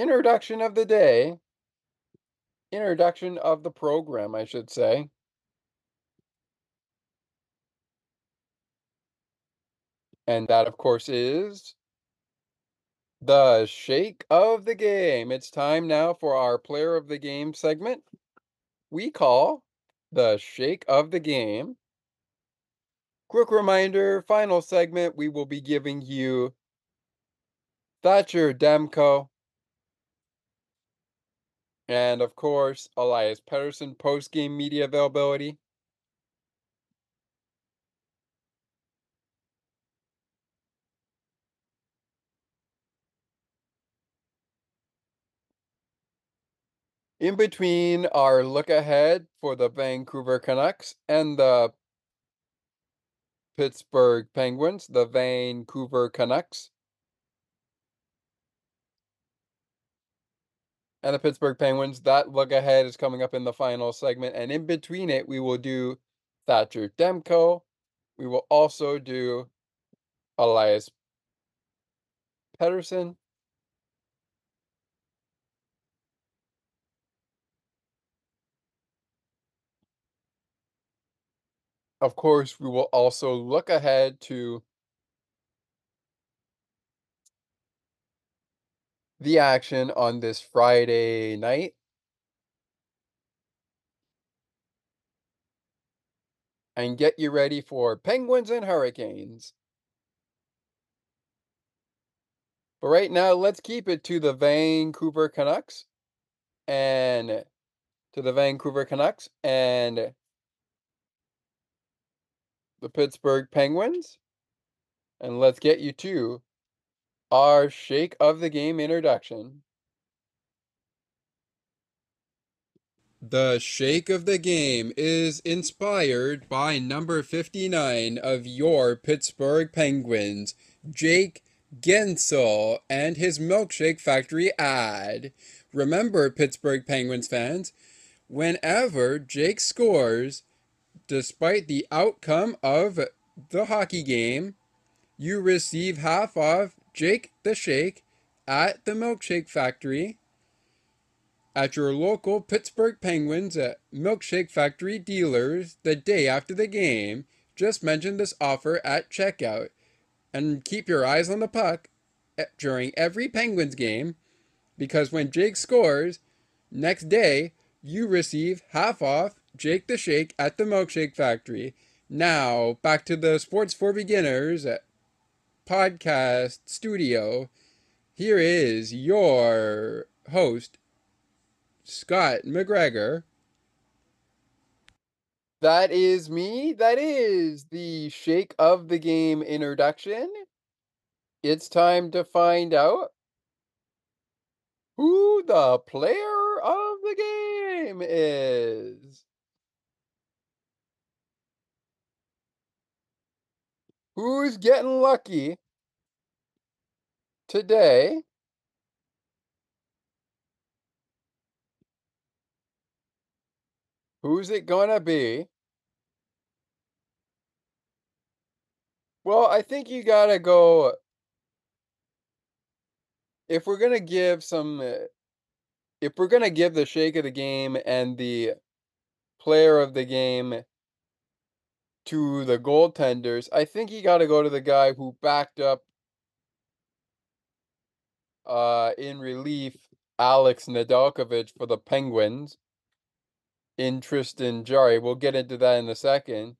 introduction of the day. Introduction of the program, I should say. And that, of course, is the shake of the game. It's time now for our player of the game segment. We call the shake of the game. Quick reminder final segment, we will be giving you Thatcher Demko. And of course, Elias Pettersson post game media availability. In between our look ahead for the Vancouver Canucks and the Pittsburgh Penguins, the Vancouver Canucks, and the Pittsburgh Penguins. That look ahead is coming up in the final segment. And in between it, we will do Thatcher Demko. We will also do Elias Pettersson. Of course, we will also look ahead to the action on this Friday night. And get you ready for Penguins and Hurricanes. But right now, let's keep it to the Vancouver Canucks and to the Vancouver Canucks and the Pittsburgh Penguins. And let's get you to our shake of the game introduction. The shake of the game is inspired by number 59 of your Pittsburgh Penguins, Jake Guentzel, and his Milkshake Factory ad. Remember, Pittsburgh Penguins fans, whenever Jake scores, despite the outcome of the hockey game, you receive half off Jake the Shake at the Milkshake Factory at your local Pittsburgh Penguins at Milkshake Factory dealers the day after the game. Just mention this offer at checkout and keep your eyes on the puck during every Penguins game because when Jake scores, next day you receive half off Jake the Shake at the Milkshake Factory. Now, back to the Sports for Beginners podcast studio. Here is your host, Scott McGregor. That is me. That is the Shake of the Game introduction. it's time to find out who the player of the game is. Who's getting lucky today? Who's it gonna be? Well, I think you gotta go. If we're gonna give some, uh, if we're gonna give the shake of the game and the player of the game to the goaltenders, I think you gotta go to the guy who backed up uh, in relief Alex Nedeljkovic for the Penguins in Tristan Jarry. We'll get into that in a second.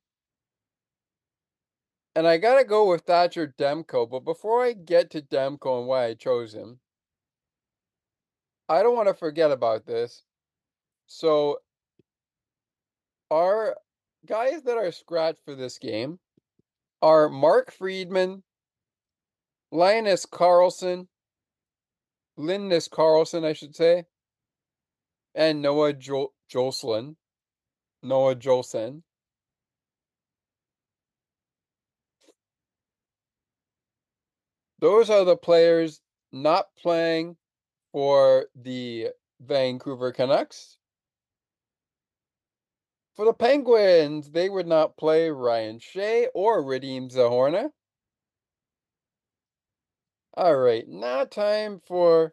And I gotta go with Thatcher Demko, but before I get to Demko and why I chose him, I don't want to forget about this. So, our guys that are scratched for this game are Mark Friedman, Linus Karlsson, Linus Karlsson, I should say, and Noah jo- Juulsen. Noah Juulsen. Those are the players not playing for the Vancouver Canucks. For the Penguins, they would not play Ryan Shea or Radim Zohorna. All right, now time for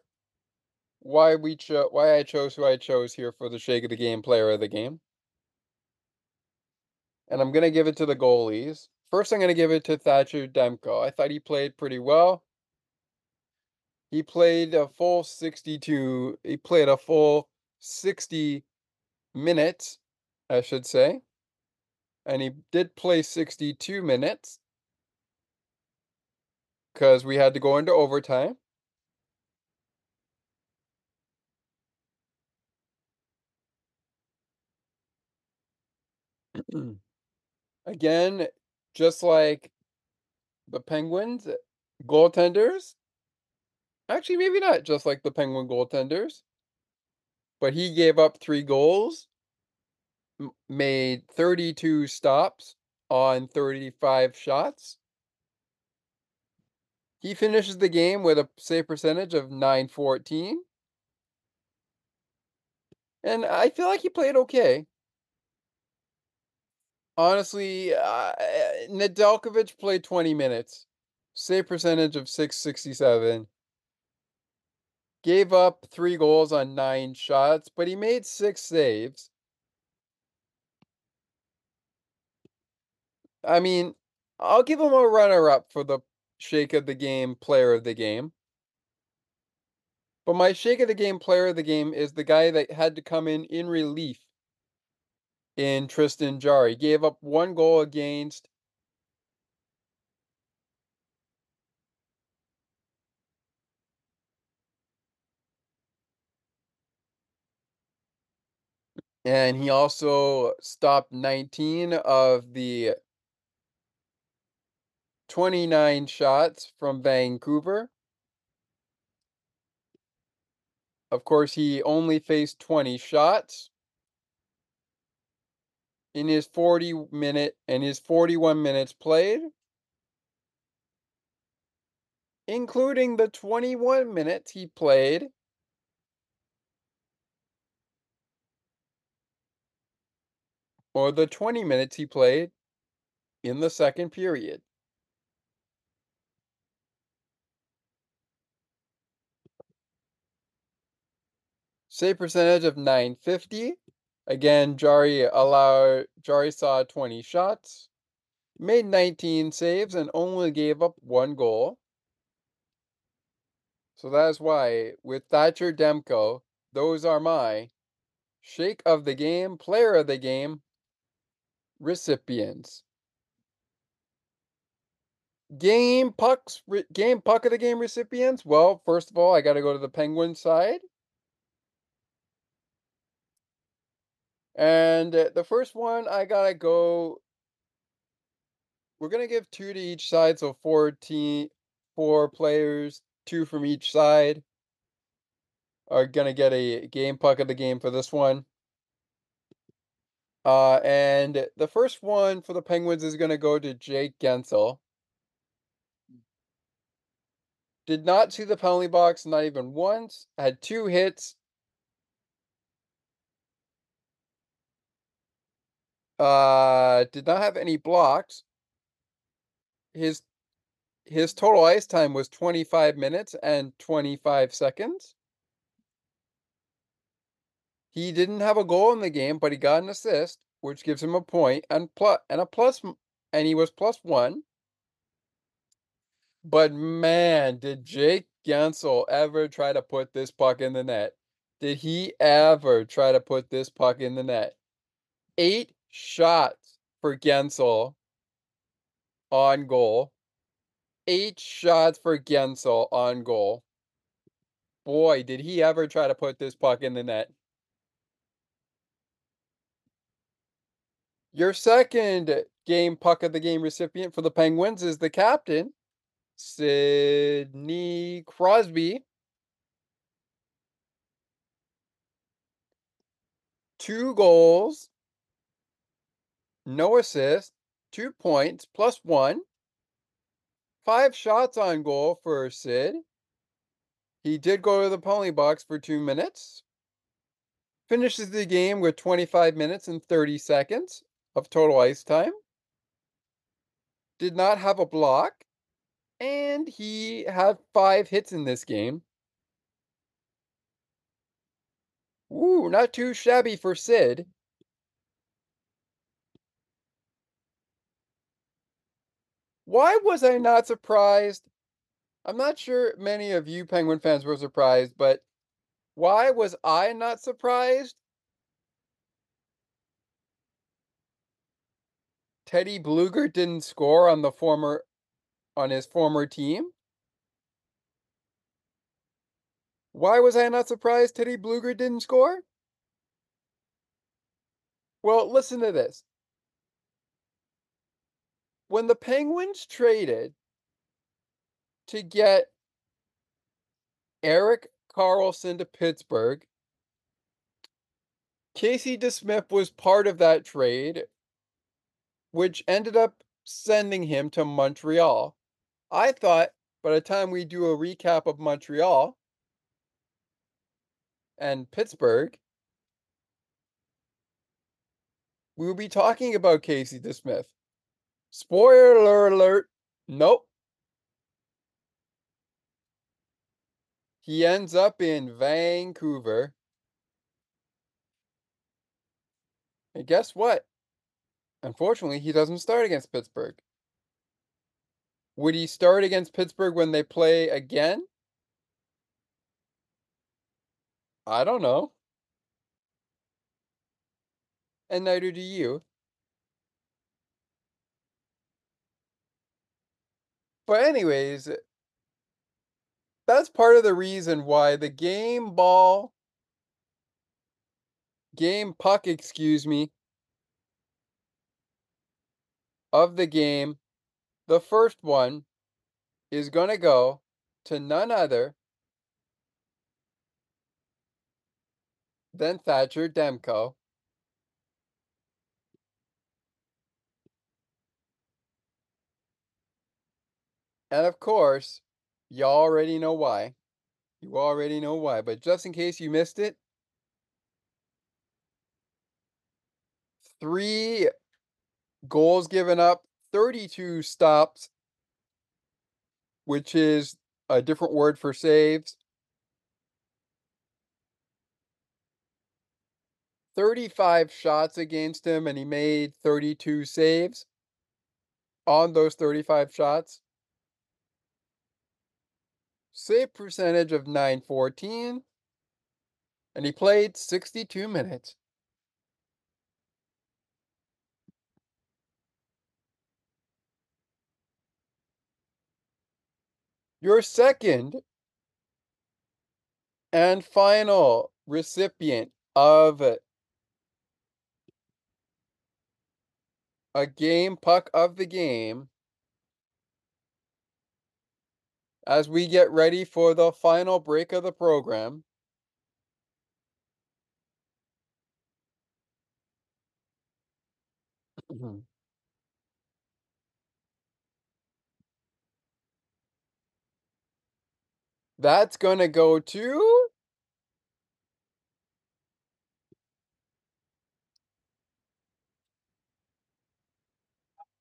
why we chose why I chose who I chose here for the shake of the game player of the game. And I'm gonna give it to the goalies. First, I'm gonna give it to Thatcher Demko. I thought he played pretty well. He played a full 62. He played a full 60 minutes, I should say. And he did play 62 minutes because we had to go into overtime. Again, just like the Penguins eh, goaltenders, actually, maybe not just like the Penguin goaltenders, but he gave up three goals, made 32 stops on 35 shots. He finishes the game with a save percentage of 914. And I feel like he played okay. Honestly, uh, Nedeljkovic played 20 minutes. Save percentage of 667. Gave up three goals on nine shots, but he made six saves. I mean, I'll give him a runner up for the shake of the game player of the game. But my shake of the game player of the game is the guy that had to come in in relief in Tristan Jarry. Gave up one goal against and he also stopped 19 of the 29 shots from Vancouver. Of course, he only faced 20 shots in his 40 minute and his 41 minutes played, including the 21 minutes he played or the 20 minutes he played in the second period. Save percentage of 950. Again, Jarry allowed Jarry saw 20 shots, made 19 saves, and only gave up one goal. So that's why with Thatcher Demko, those are my shake of the game, player of the game recipients. Game pucks, game puck of the game recipients. Well, first of all, I got to go to the Penguin side. And the first one, I gotta go. We're gonna give two to each side, so 14, four players, two from each side, are to get a game puck of the game for this one. Uh, and the first one for the Penguins is to go to Jake Guentzel. Did not see the penalty box, not even once. Had two hits. Uh, did not have any blocks. His his total ice time was 25 minutes and 25 seconds. He didn't have a goal in the game, but he got an assist, which gives him a point and plus and a plus and he was plus 1. But man, did Jake Guentzel ever try to put this puck in the net? Did he ever try to put this puck in the net? Eight shots for Guentzel on goal. Eight shots for Guentzel on goal. Boy, did he ever try to put this puck in the net. Your second game puck of the game recipient for the Penguins is the captain, Sidney Crosby. Two goals, no assists, two points, plus one. Five shots on goal for Sid. He did go to the penalty box for two minutes. Finishes the game with 25 minutes and 30 seconds of total ice time. Did not have a block. And he had five hits in this game. Ooh, not too shabby for Sid. Why was I not surprised? I'm not sure many of you Penguin fans were surprised, but why was I not surprised? Teddy Blueger didn't score on the former on his former team. Why was I not surprised Teddy Blueger didn't score? Well, listen to this. When the Penguins traded to get Erik Karlsson to Pittsburgh, Casey DeSmith was part of that trade, which ended up sending him to Montreal. I thought by the time we do a recap of Montreal and Pittsburgh, we will be talking about Casey DeSmith. Spoiler alert. Nope. He ends up in Vancouver. And guess what? Unfortunately, he doesn't start against Pittsburgh. Would he start against Pittsburgh when they play again? I don't know. And neither do you. But anyways, eh, that's part of the reason why the game ball game puck, excuse me, of the game, the first one is going to go to none other than Thatcher Demko. And of course, you already know why. You already know why. But just in case you missed it, three goals given up, 32 stops, which is a different word for saves. 35 shots against him, and he made 32 saves on those 35 shots. Save percentage of 914. And he played 62 minutes. Your second and final recipient of a game puck of the game as we get ready for the final break of the program. Mm-hmm. That's going to go to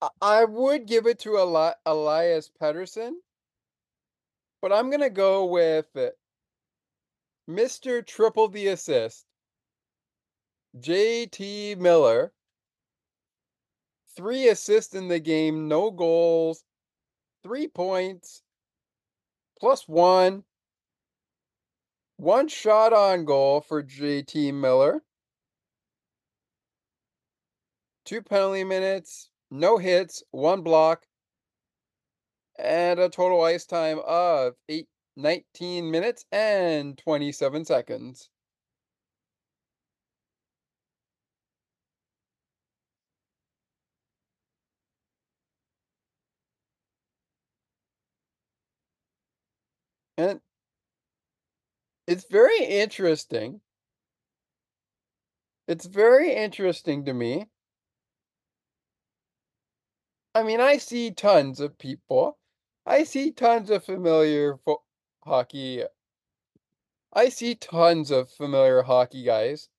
I- would give it to Eli- Elias Pettersson, but I'm going to go with Mr. Triple the Assist, JT Miller. Three assists in the game, no goals, three points, plus one. One shot on goal for JT Miller. Two penalty minutes, no hits, one block, and a total ice time of eight, 19 minutes and 27 seconds. And it's very interesting. It's very interesting to me. I mean, I see tons of people. I see tons of familiar fo- hockey. I see tons of familiar hockey guys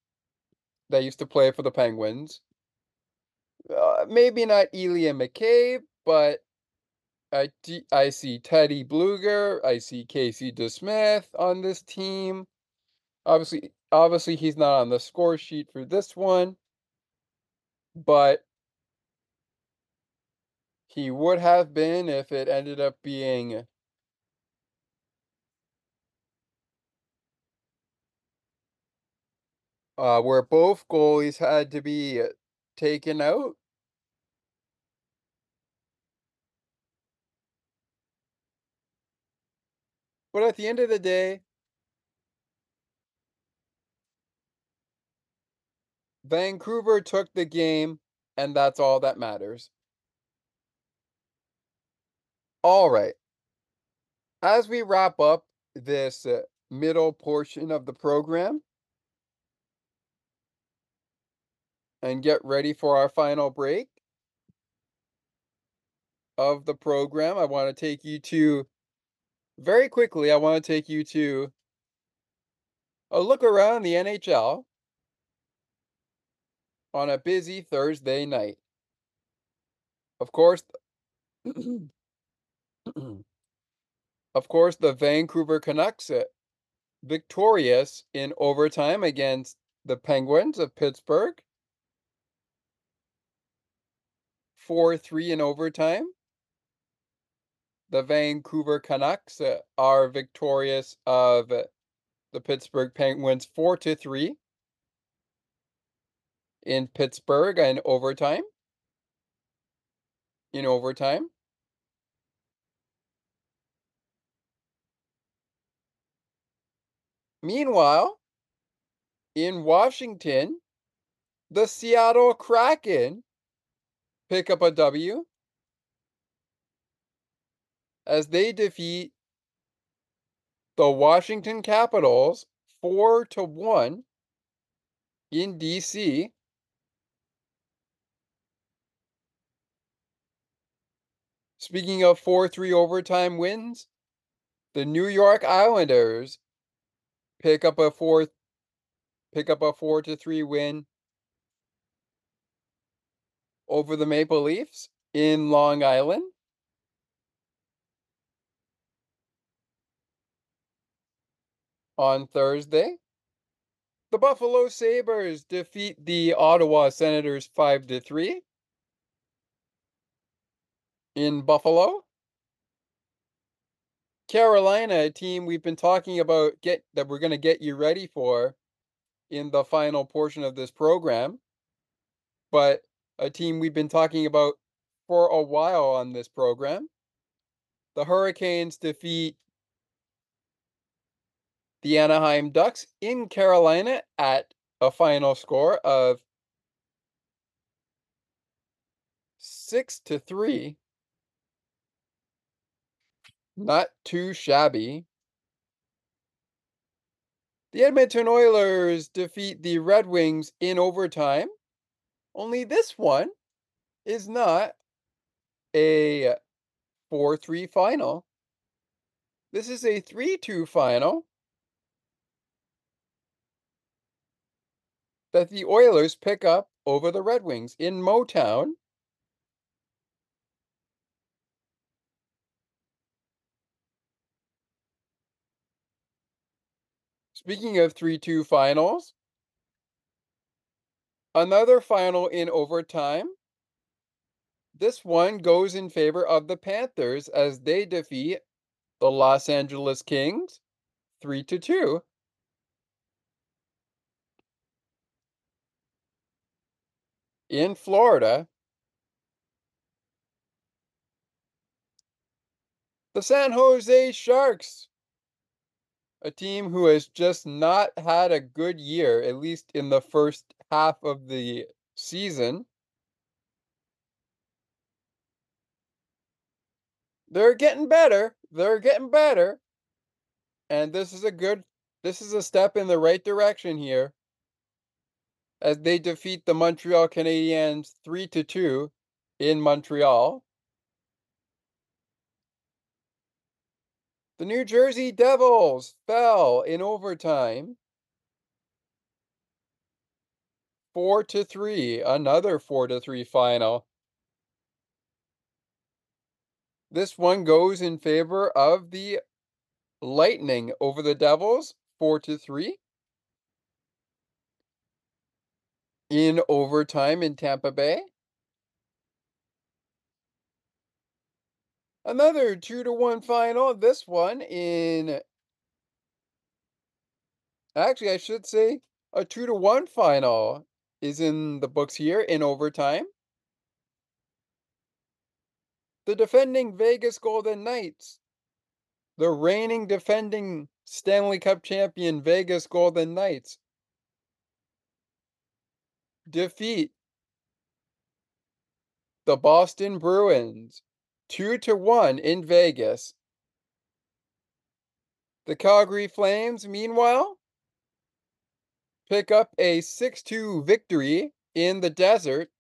that used to play for the Penguins. Uh, maybe not Ilya Mikheyev, but I, d- I see Teddy Blueger. I see Casey DeSmith on this team. Obviously, obviously he's not on the score sheet for this one, but he would have been if it ended up being uh, where both goalies had to be taken out. But at the end of the day, Vancouver took the game, and that's all that matters. All right. As we wrap up this uh, middle portion of the program and get ready for our final break of the program, I want to take you to very quickly, I want to take you to a look around the NHL on a busy Thursday night. Of course, of course, the Vancouver Canucks uh, victorious in overtime against the Penguins of Pittsburgh. 4 3 in overtime. The Vancouver Canucks uh, are victorious of uh, the Pittsburgh Penguins 4 to 3 in Pittsburgh in overtime. In overtime. Meanwhile, in Washington, the Seattle Kraken pick up a W as they defeat the Washington Capitals 4 to 1 in DC. Speaking of 4-3 overtime wins, the New York Islanders pick up a 4 pick up a 4 to 3 win over the Maple Leafs in Long Island. On Thursday, the Buffalo Sabres defeat the Ottawa Senators 5 to 3 in Buffalo. Carolina, a team we've been talking about get that we're going to get you ready for in the final portion of this program. But a team we've been talking about for a while on this program. The Hurricanes defeat the Anaheim Ducks in Carolina at a final score of 6 to 3. Not too shabby. The Edmonton Oilers defeat the Red Wings in overtime. Only this one is not a 4 3 final. This is a 3 2 final that the Oilers pick up over the Red Wings in Motown. Speaking of 3 2 finals, another final in overtime. This one goes in favor of the Panthers as they defeat the Los Angeles Kings 3 to 2. In Florida, the San Jose Sharks a team who has just not had a good year, at least in the first half of the season. They're getting better. They're getting better. And this is a good this is a step in the right direction here. As they defeat the Montreal Canadiens 3 to 2 in Montreal. The New Jersey Devils fell in overtime. 4 to 3, another 4 to 3 final. This one goes in favor of the Lightning over the Devils, 4 to 3. In overtime in Tampa Bay. Another two to one final. This one in. Actually, I should say a two to one final is in the books here in overtime. The defending Vegas Golden Knights, the reigning defending Stanley Cup champion Vegas Golden Knights, defeat the Boston Bruins two to one in Vegas. The Calgary Flames, meanwhile, pick up a 6 2 victory in the desert.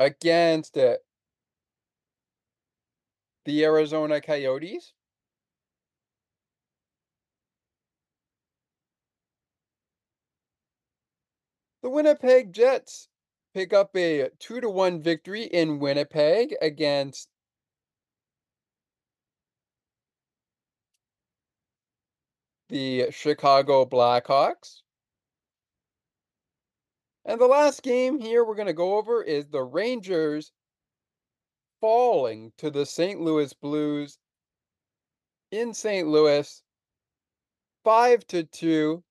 Against uh, the Arizona Coyotes. The Winnipeg Jets pick up a uh, 2 to 1 victory in Winnipeg against the Chicago Blackhawks. And the last game here we're going to go over is the Rangers falling to the St. Louis Blues in St. Louis 5 to 2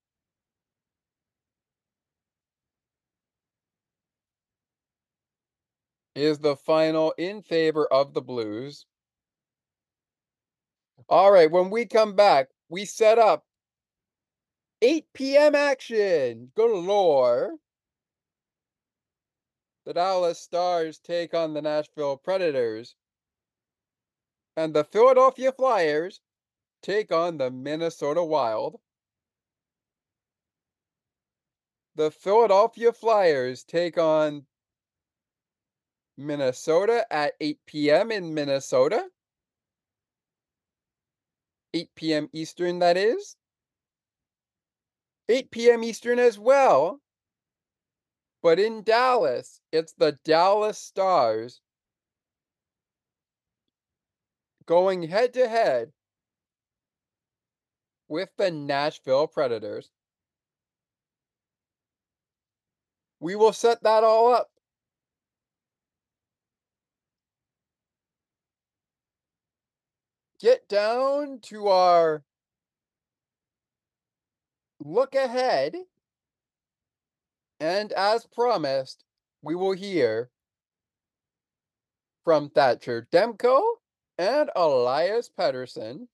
is the final in favor of the Blues. All right, when we come back, we set up 8 p.m. action galore. The Dallas Stars take on the Nashville Predators. And the Philadelphia Flyers take on the Minnesota Wild. The Philadelphia Flyers take on Minnesota at 8 p.m. in Minnesota. 8 p.m. Eastern, that is. 8 p.m. Eastern as well. But in Dallas, it's the Dallas Stars going head to head with the Nashville Predators. We will set that all up get down to our look ahead. And as promised, we will hear from Thatcher Demko and Elias Pettersson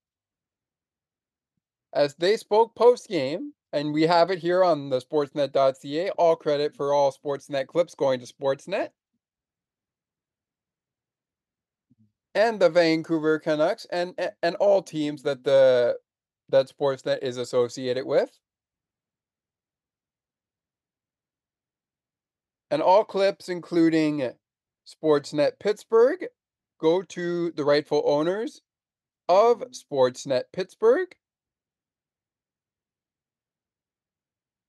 as they spoke post game And we have it here on the sportsnet.ca. All credit for all Sportsnet clips going to Sportsnet. And the Vancouver Canucks and and all teams that the that Sportsnet is associated with. And all clips, including Sportsnet Pittsburgh, go to the rightful owners of Sportsnet Pittsburgh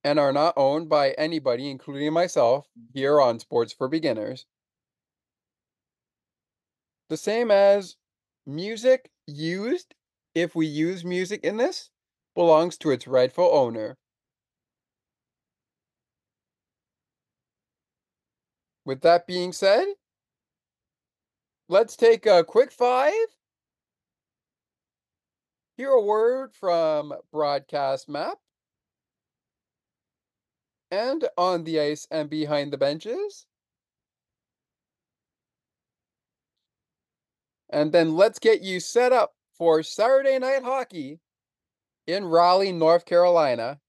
and are not owned by anybody, including myself, here on Sports for Beginners. The same as music used, if we use music in this, belongs to its rightful owner. With that being said, let's take a quick five. Hear a word from Broadcast Map. And on the ice and behind the benches. And then let's get you set up for Saturday night hockey in Raleigh, North Carolina.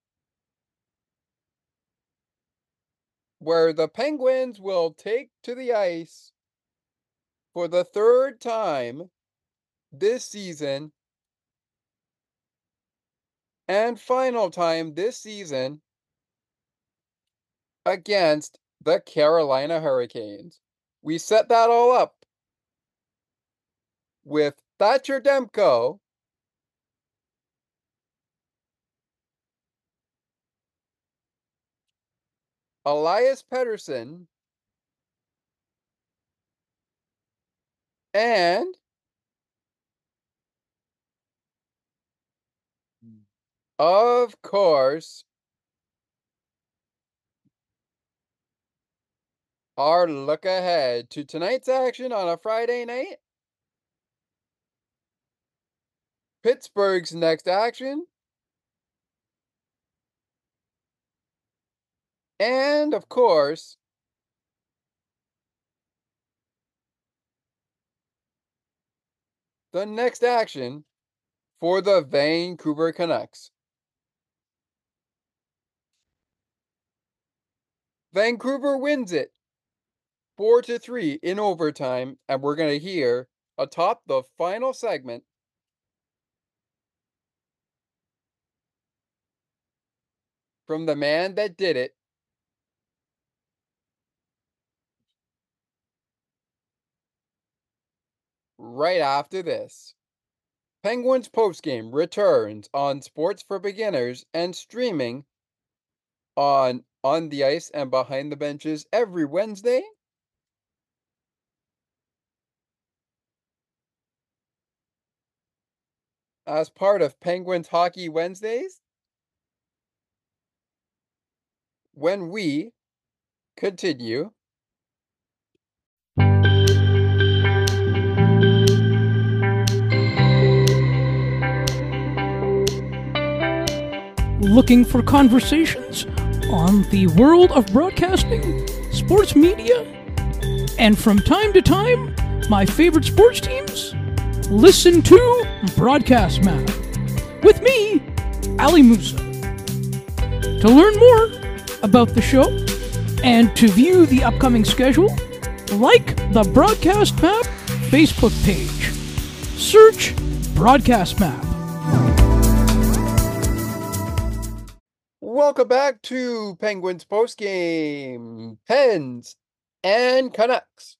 where the Penguins will take to the ice for the third time this season and final time this season against the Carolina Hurricanes. We set that all up with Thatcher Demko Elias Pettersson, and of course, our look ahead to tonight's action on a Friday night. Pittsburgh's next action And of course, the next action for the Vancouver Canucks. Vancouver wins it 4 to 3 in overtime and we're going to hear atop the final segment from the man that did it right after this. Penguins postgame returns on Sports for Beginners and streaming on On the Ice and Behind the Benches every Wednesday. As part of Penguins Hockey Wednesdays. When we continue looking for conversations on the world of broadcasting, sports media, and from time to time, my favorite sports teams? Listen to Broadcast Map with me, Ali Musa. To learn more about the show and to view the upcoming schedule, like the Broadcast Map Facebook page. Search Broadcast Map. Welcome back to Penguins post game. Pens and Canucks.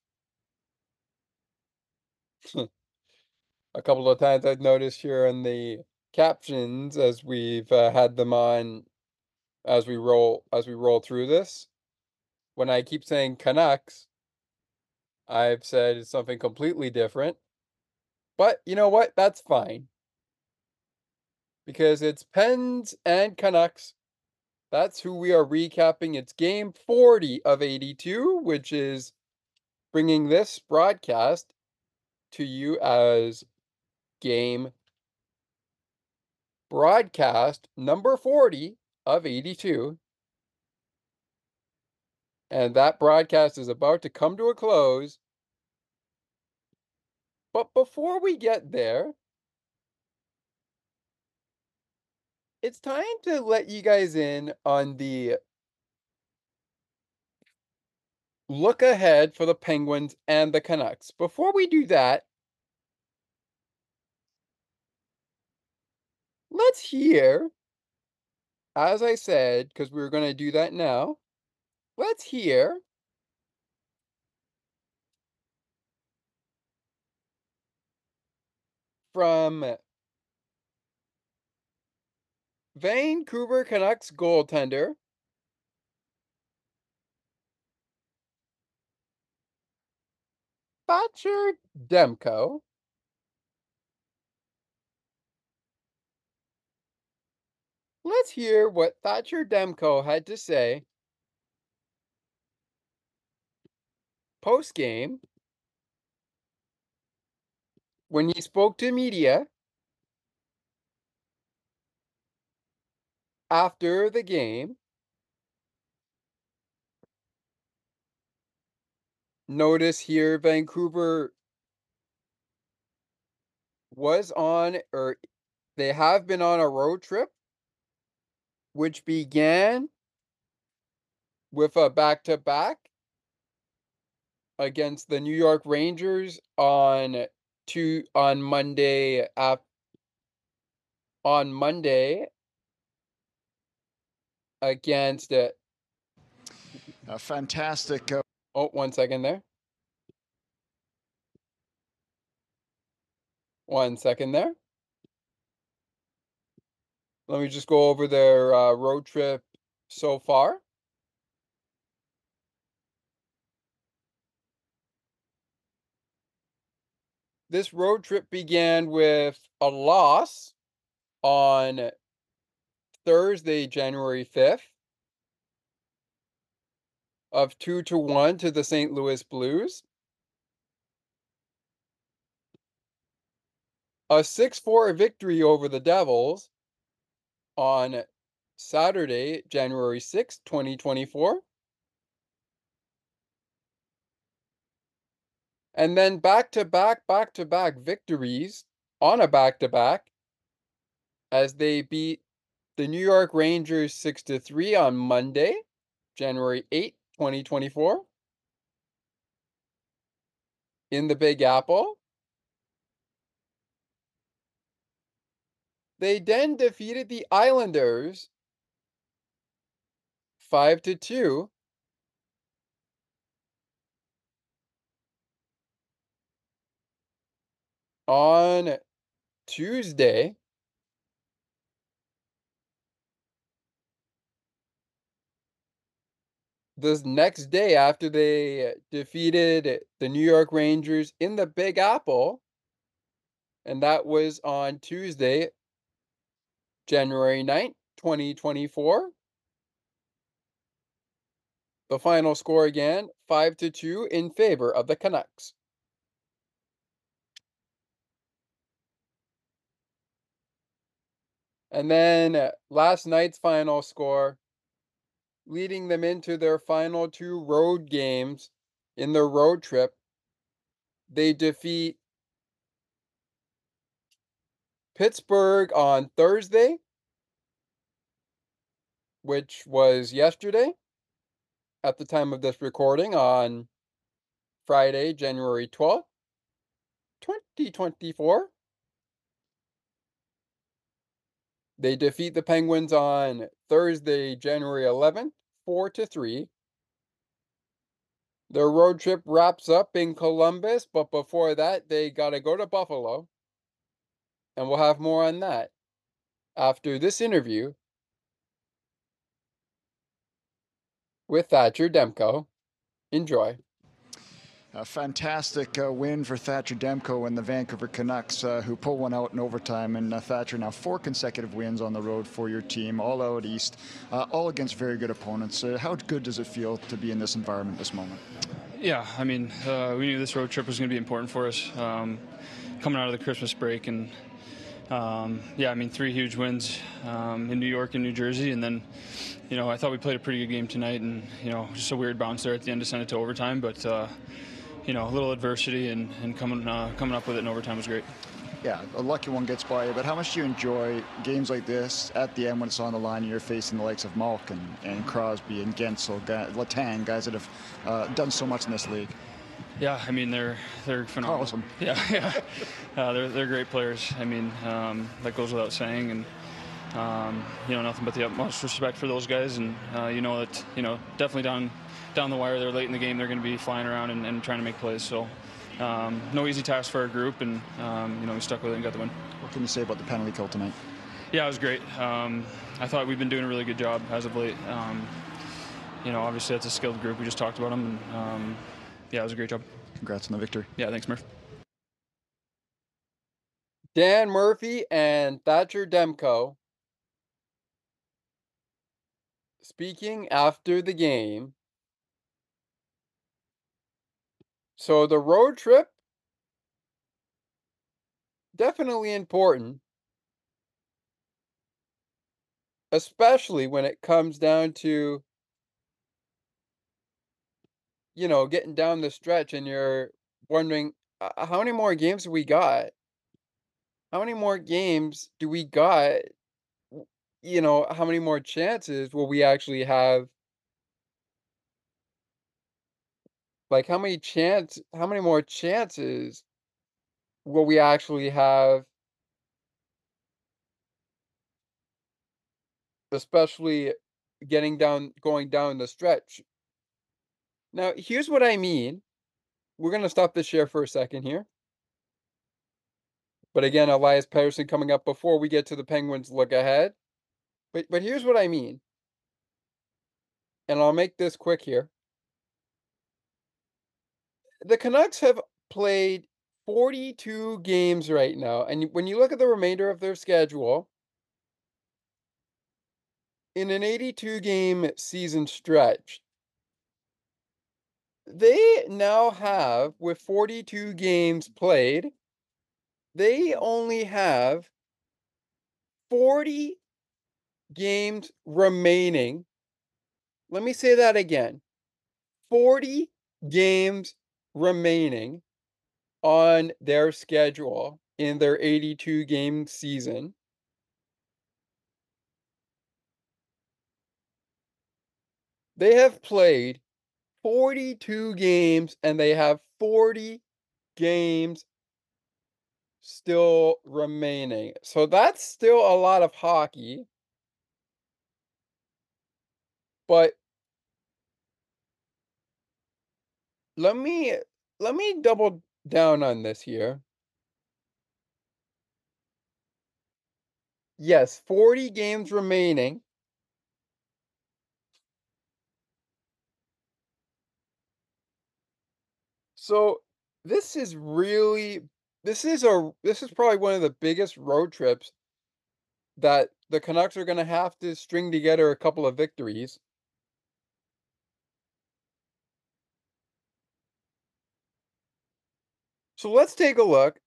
a couple of times I've noticed here in the captions as we've uh, had them on as we roll as we roll through this. When I keep saying Canucks, I've said something completely different. But you know what? That's fine. Because it's Pens and Canucks that's who we are recapping. It's game 40 of 82, which is bringing this broadcast to you as game broadcast number 40 of 82. And that broadcast is about to come to a close. But before we get there, it's time to let you guys in on the look ahead for the Penguins and the Canucks. Before we do that, let's hear, as I said, because we were going to do that now, let's hear from Vancouver Canucks goaltender Thatcher Demko. Let's hear what Thatcher Demko had to say post game when he spoke to media after the game. Notice here Vancouver was on or they have been on a road trip which began with a back-to-back against the New York Rangers on two on Monday af, on Monday against it. a fantastic uh, Oh, one second there. One second there. Let me just go over their uh, road trip so far. This road trip began with a loss on Thursday, January 5th of 2 to 1 to the St. Louis Blues. A 6-4 victory over the Devils on Saturday, January 6, 2024. And then back to back, back to back victories on a back to back as they beat the New York Rangers 6 to 3 on Monday, January 8, 2024. In the Big Apple. They then defeated the Islanders 5 to 2 on Tuesday. The next day after they defeated the New York Rangers in the Big Apple, and that was on Tuesday, January 9th, 2024. The final score again, 5 to 2 in favor of the Canucks. And then uh, last night's final score, leading them into their final two road games in their road trip. They defeat Pittsburgh on Thursday, which was yesterday at the time of this recording on Friday, January 12th, 2024. They defeat the Penguins on Thursday, January 11th, 4 to 3. Their road trip wraps up in Columbus, but before that, they got to go to Buffalo. And we'll have more on that after this interview with Thatcher Demko. Enjoy. A fantastic uh, win for Thatcher Demko and the Vancouver Canucks, uh, who pull one out in overtime. And uh, Thatcher now four consecutive wins on the road for your team, all out east, uh, all against very good opponents. Uh, how good does it feel to be in this environment this moment? Yeah, I mean, uh, we knew this road trip was going to be important for us um, coming out of the Christmas break. And um, yeah, I mean, three huge wins um, in New York and New Jersey. And then, you know, I thought we played a pretty good game tonight. And, you know, just a weird bounce there at the end to send it to overtime. But, you know, a little adversity and, and coming uh, coming up with it in overtime was great. yeah, a lucky one gets by you. But how much do you enjoy games like this at the end when it's on the line and you're facing the likes of Malk and, Crosby and Guentzel, Letang, guys that have uh, done so much in this league? Yeah, I mean they're they're phenomenal. Awesome. Yeah, yeah, uh, they're they're great players. I mean um, that goes without saying, and um, you know nothing but the utmost respect for those guys, and uh, you know that you know definitely down down the wire, they're late in the game, they're going to be flying around and, and, trying to make plays. So um, no easy task for our group, and um, you know we stuck with it and got the win. What can you say about the penalty kill tonight? Yeah, it was great. Um, I thought we've been doing a really good job as of late. Um, you know, obviously that's a skilled group. We just talked about them. And, um, yeah, it was a great job. Congrats on the victory. Yeah, thanks, Murph. Dan Murphy and Thatcher Demko speaking after the game. So the road trip definitely important. Especially when it comes down to you know, getting down the stretch and you're wondering uh, how many more games we got? How many more games do we got? You know, how many more chances will we actually have? Like how many chance how many more chances will we actually have? Especially getting down going down the stretch. Now, here's what I mean. We're going to stop the share for a second here. But again, Elias Pettersson coming up before we get to the Penguins look ahead. But but here's what I mean. And I'll make this quick here. The Canucks have played 42 games right now. And when you look at the remainder of their schedule, in an 82 game season stretch, they now have, with 42 games played, they only have 40 games remaining. Let me say that again 40 games remaining on their schedule in their 82 game season. They have played 42 games and they have 40 games still remaining. So that's still a lot of hockey. But let me uh, let me double down on this here. Yes, 40 games remaining. So this is really this is a this is probably one of the biggest road trips that the Canucks are going to have to string together a couple of victories. So let's take a look,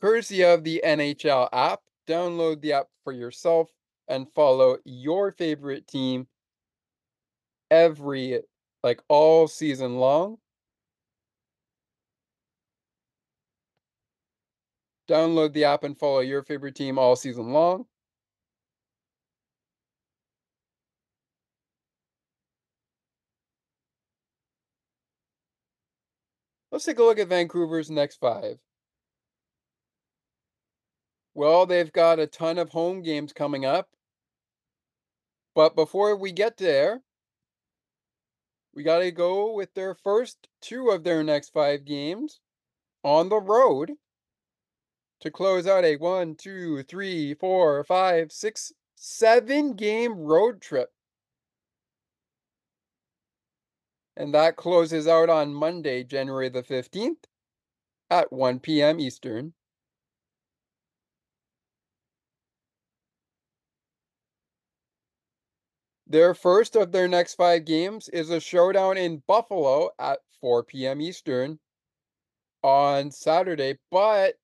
courtesy of the NHL app. Download the app for yourself and follow your favorite team every, like all season long. Download the app and follow your favorite team all season long. Let's take a look at Vancouver's next five. Well, they've got a ton of home games coming up. But before we get there, we got to go with their first two of their next five games on the road to close out a one, two, three, four, five, six, seven game road trip. And that closes out on Monday, January the 15th at 1 p.m. Eastern. Their first of their next five games is a showdown in Buffalo at 4 p.m. Eastern on Saturday, but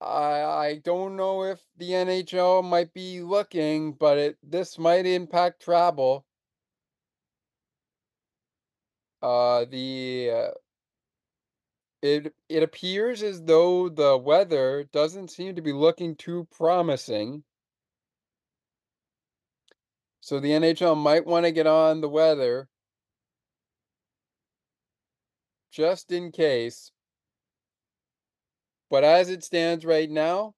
I I don't know if the NHL might be looking, but it this might impact travel. Uh, the uh, it it appears as though the weather doesn't seem to be looking too promising. So the NHL might want to get on the weather just in case. But as it stands right now,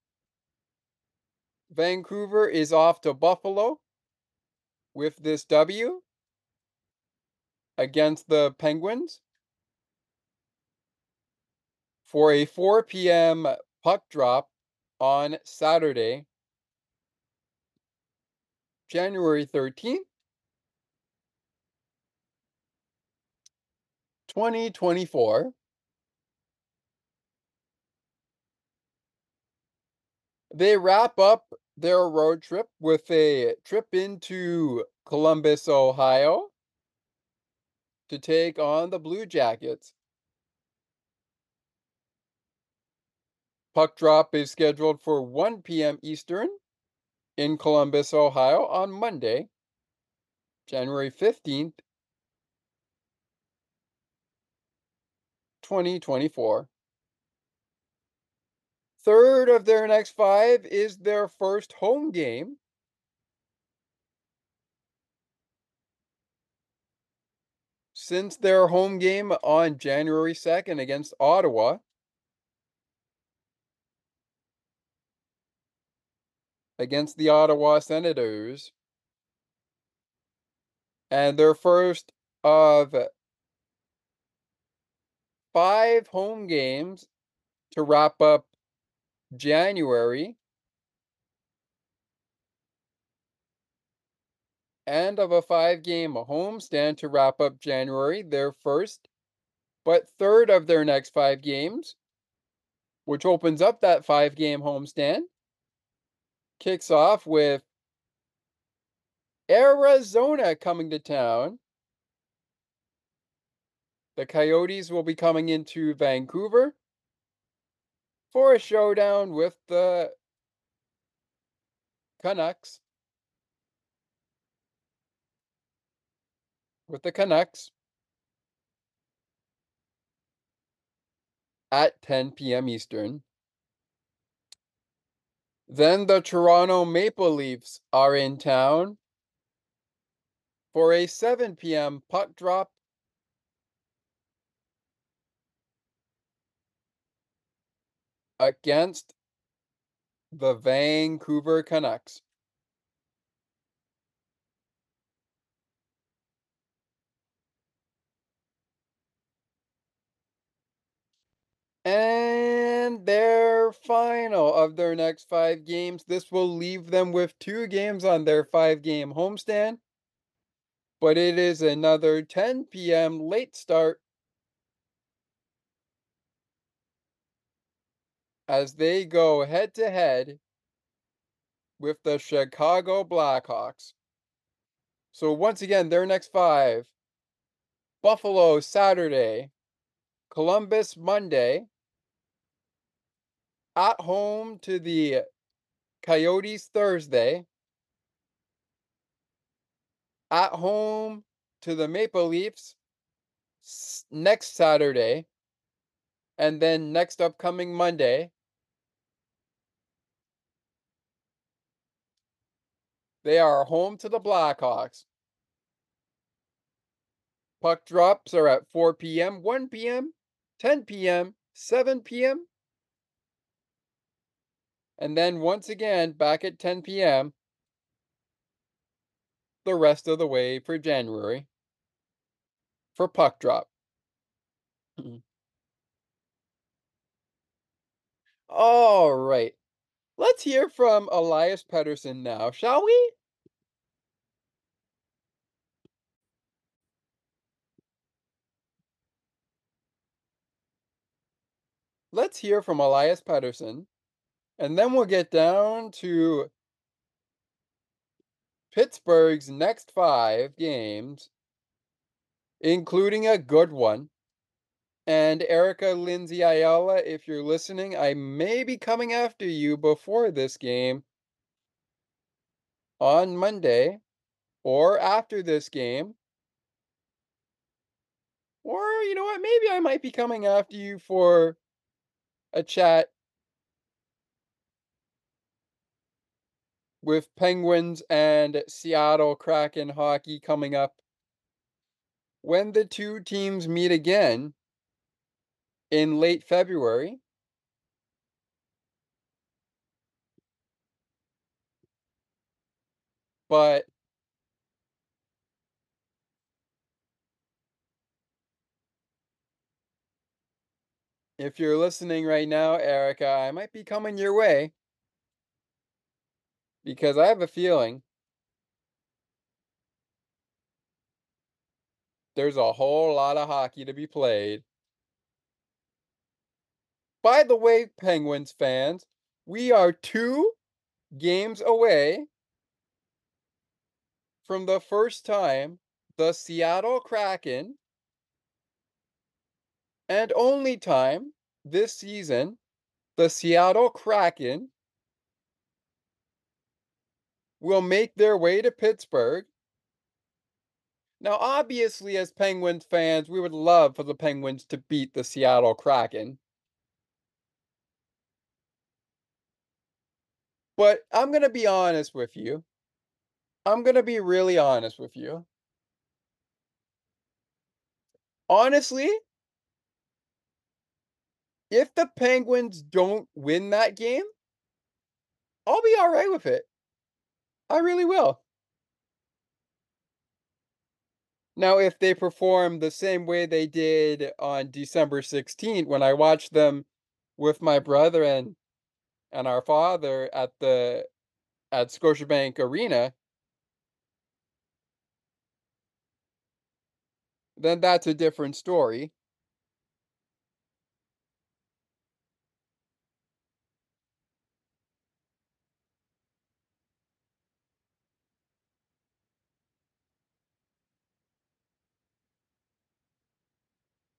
Vancouver is off to Buffalo with this W against the Penguins for a 4 p.m. puck drop on Saturday, January 13th, 2024. They wrap up their road trip with a trip into Columbus, Ohio to take on the Blue Jackets. Puck drop is scheduled for 1 p.m. Eastern in Columbus, Ohio on Monday, January 15th, 2024. Third of their next five is their first home game. Since their home game on January 2nd against Ottawa, against the Ottawa Senators, and their first of five home games to wrap up January and of a five game homestand to wrap up January, their first but third of their next five games, which opens up that five game homestand. Kicks off with Arizona coming to town. The Coyotes will be coming into Vancouver for a showdown with the Canucks. With the Canucks at 10 p.m. Eastern. Then the Toronto Maple Leafs are in town for a 7 p.m. puck drop against the Vancouver Canucks. And their final of their next five games. This will leave them with two games on their five game homestand. But it is another 10 p.m. late start as they go head to head with the Chicago Blackhawks. So, once again, their next five Buffalo Saturday, Columbus Monday, at home to the Coyotes Thursday, at home to the Maple Leafs next Saturday, and then next upcoming Monday. They are home to the Blackhawks. Puck drops are at 4 p.m., 1 p.m., 10 p.m., 7 p.m., and then once again back at 10 p.m. the rest of the way for January for puck drop. All right. Let's hear from Elias Pettersson now, shall we? Let's hear from Elias Pettersson, and then we'll get down to Pittsburgh's next five games, including a good one. And Erica Lindsay Ayala, if you're listening, I may be coming after you before this game. On Monday or after this game. Or, you know what, maybe I might be coming after you for a chat. With Penguins and Seattle Kraken hockey coming up. When the two teams meet again in late February. But if you're listening right now, Erica, I might be coming your way because I have a feeling there's a whole lot of hockey to be played. By the way, Penguins fans, we are two games away from the first time the Seattle Kraken and only time this season the Seattle Kraken will make their way to Pittsburgh. Now, obviously, as Penguins fans, we would love for the Penguins to beat the Seattle Kraken. But I'm going to be honest with you. I'm going to be really honest with you. Honestly, if the Penguins don't win that game, I'll be all right with it. I really will. Now, if they perform the same way they did on December 16th, when I watched them with my brother and and our father at the at Scotiabank Arena, then that's a different story.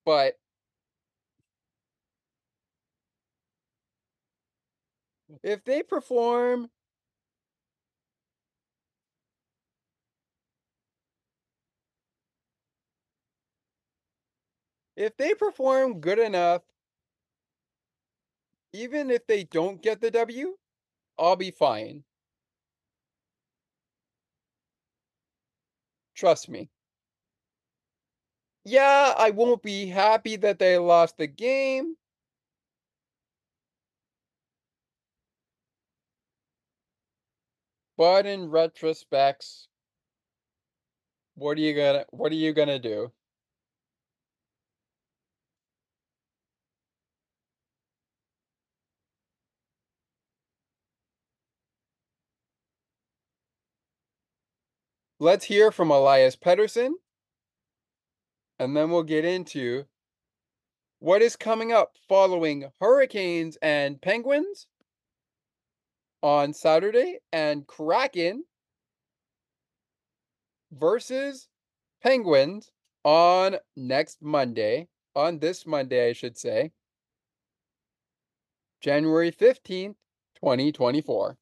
But if they perform if they perform good enough, even if they don't get the W, I'll be fine. Trust me. Yeah, I won't be happy that they lost the game. But in retrospects, what are you gonna what are you gonna do? Let's hear from Elias Pettersson, and then we'll get into what is coming up following Hurricanes and Penguins on Saturday and Kraken versus Penguins on next Monday, on this Monday, I should say, January 15th, 2024.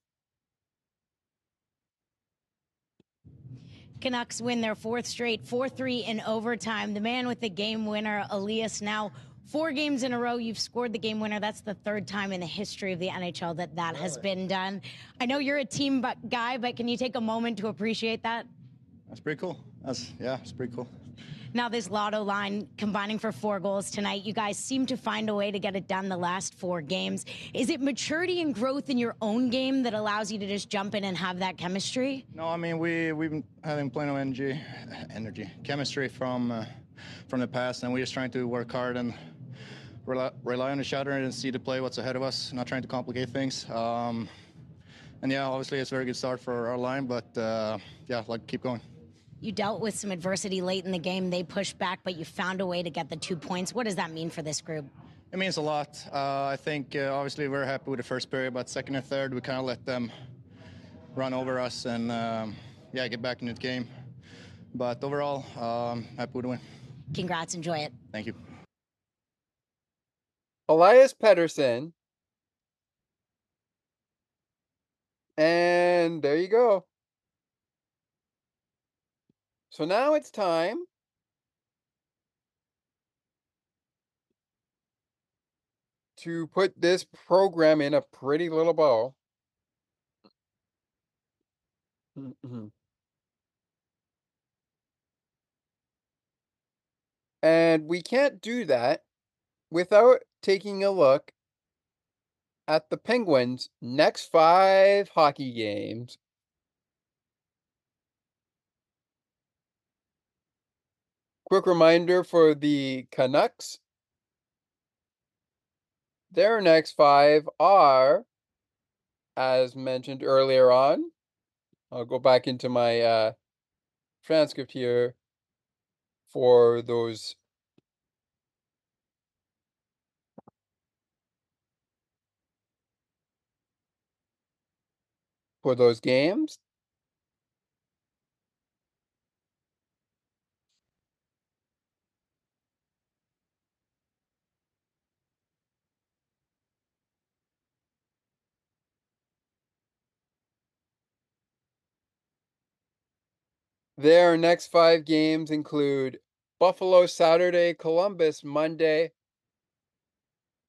Canucks win their fourth straight, 4 3 in overtime. The man with the game winner, Elias, now four games in a row you've scored the game winner. That's the third time in the history of the NHL that that really? has been done. I know you're a team guy, but can you take a moment to appreciate that? That's pretty cool. That's yeah, it's pretty cool. Now, this lotto line combining for four goals tonight, you guys seem to find a way to get it done the last four games. Is it maturity and growth in your own game that allows you to just jump in and have that chemistry? No, I mean we we've been having plenty of energy, energy, chemistry from uh, from the past, and we're just trying to work hard and rely, rely on each other and see the play what's ahead of us. Not trying to complicate things. Um, and yeah, obviously it's a very good start for our line, but uh, yeah, like keep going. You dealt with some adversity late in the game. They pushed back, but you found a way to get the two points. What does that mean for this group? It means a lot. Uh, I think uh, obviously we're happy with the first period, but second and third we kind of let them run over us and um, yeah get back into the game. But overall, um, happy with the win. Congrats, enjoy it. Thank you. Elias Pettersson. And there you go. So now it's time to put this program in a pretty little ball, and we can't do that without taking a look at the Penguins' next five hockey games. Quick reminder for the Canucks. Their next five are, as mentioned earlier on, I'll go back into my uh, transcript here for those for those games. Their next five games include Buffalo Saturday, Columbus Monday,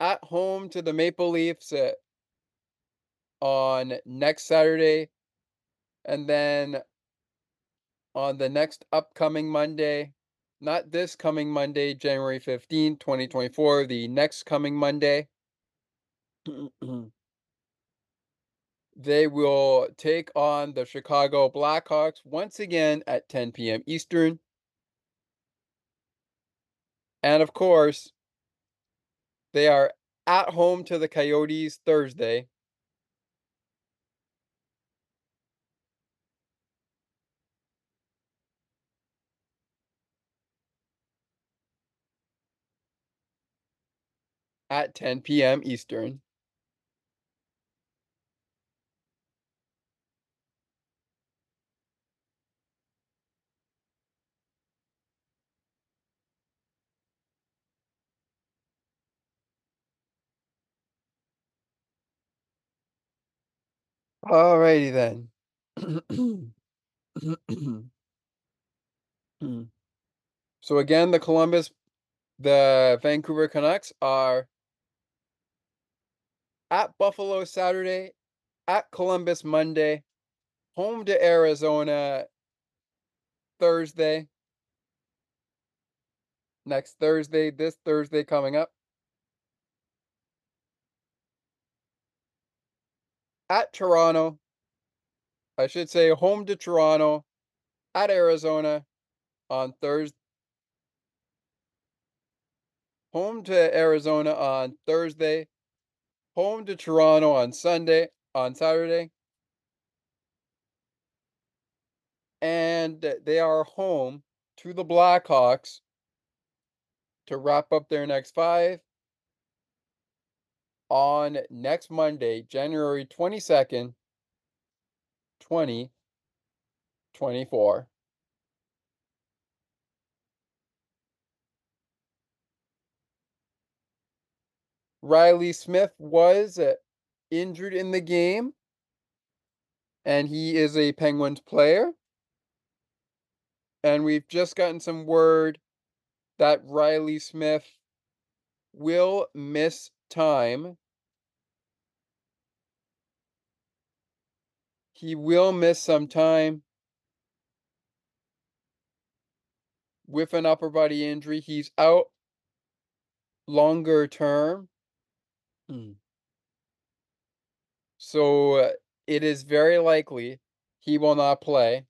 at home to the Maple Leafs uh, on next Saturday, and then on the next upcoming Monday, not this coming Monday, January 15, 2024, the next coming Monday. they will take on the Chicago Blackhawks once again at 10 p.m. Eastern. And of course, they are at home to the Coyotes Thursday. At 10 p.m. Eastern. Alrighty then. so again, the Columbus, the Vancouver Canucks are at Buffalo Saturday, at Columbus Monday, home to Arizona Thursday. Next Thursday, this Thursday coming up. at Toronto. I should say home to Toronto, at Arizona on Thursday. Home to Arizona on Thursday. Home to Toronto on Sunday, on Saturday. And they are home to the Blackhawks to wrap up their next five on next Monday, January 22nd, 2024. Reilly Smith was uh, injured in the game, and he is a Penguins player. And we've just gotten some word that Reilly Smith will miss time He will miss some time with an upper body injury. He's out longer term. Mm. So uh, it is very likely he will not play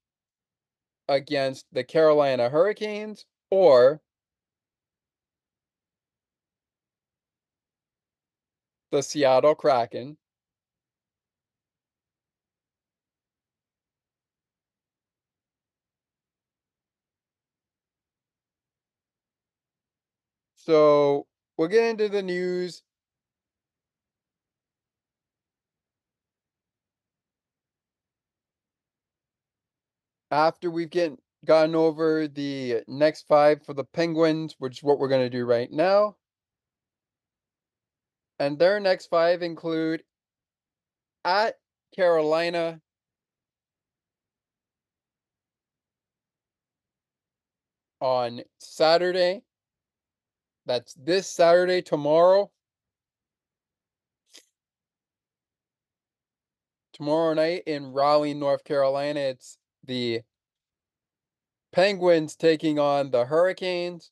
against the Carolina Hurricanes or the Seattle Kraken So we'll get into the news. after we've get, gotten over the next five for the Penguins, which is what we're going to do right now. And their next five include at Carolina, on Saturday. That's this Saturday, tomorrow. Tomorrow night in Raleigh, North Carolina, it's the Penguins taking on the Hurricanes.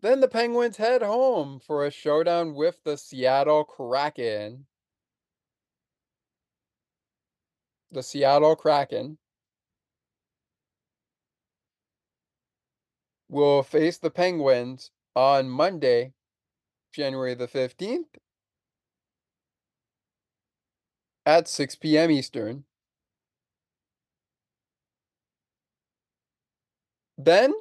Then the Penguins head home for a showdown with the Seattle Kraken. The Seattle Kraken will face the Penguins on Monday, January the 15th at 6 p.m. Eastern. Then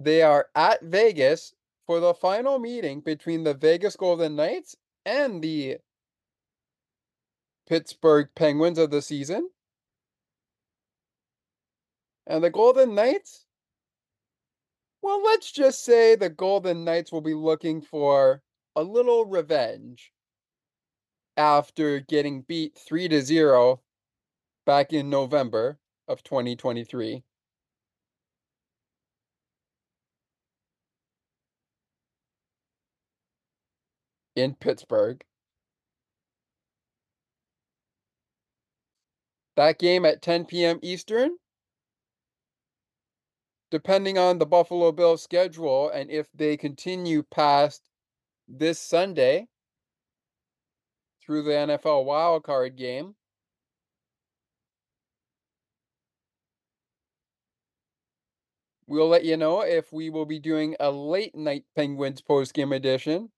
they are at Vegas for the final meeting between the Vegas Golden Knights and the Pittsburgh Penguins of the season. And the Golden Knights? Well, let's just say the Golden Knights will be looking for a little revenge after getting beat 3 to 0 back in November of 2023. In Pittsburgh. That game at 10 p.m. Eastern. Depending on the Buffalo Bills schedule and if they continue past this Sunday through the NFL wildcard game. We'll let you know if we will be doing a late night Penguins post game edition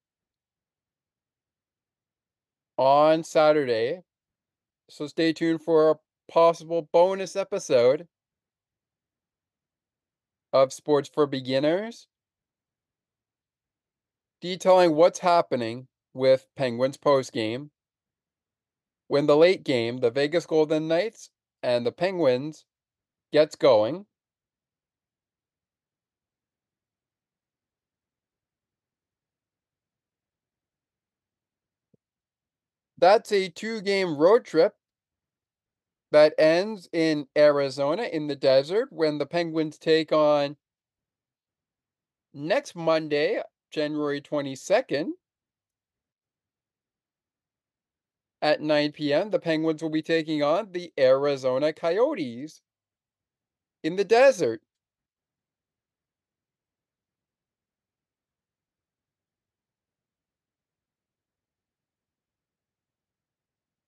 on Saturday. So stay tuned for a possible bonus episode of Sports for Beginners detailing what's happening with Penguins post game when the late game, the Vegas Golden Knights and the Penguins gets going. That's a two game road trip that ends in Arizona in the desert when the Penguins take on next Monday, January 22nd at 9 p.m. The Penguins will be taking on the Arizona Coyotes in the desert.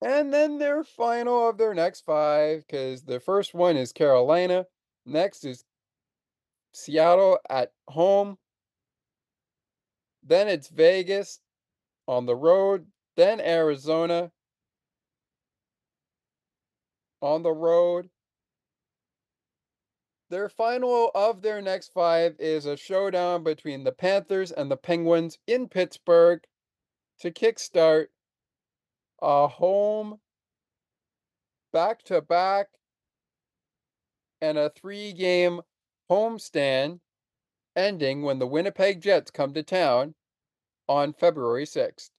And then their final of their next five, because the first one is Carolina. Next is Seattle at home. Then it's Vegas on the road. Then Arizona on the road. Their final of their next five is a showdown between the Panthers and the Penguins in Pittsburgh to kickstart a home back to back and a three game homestand ending when the Winnipeg Jets come to town on February 6th.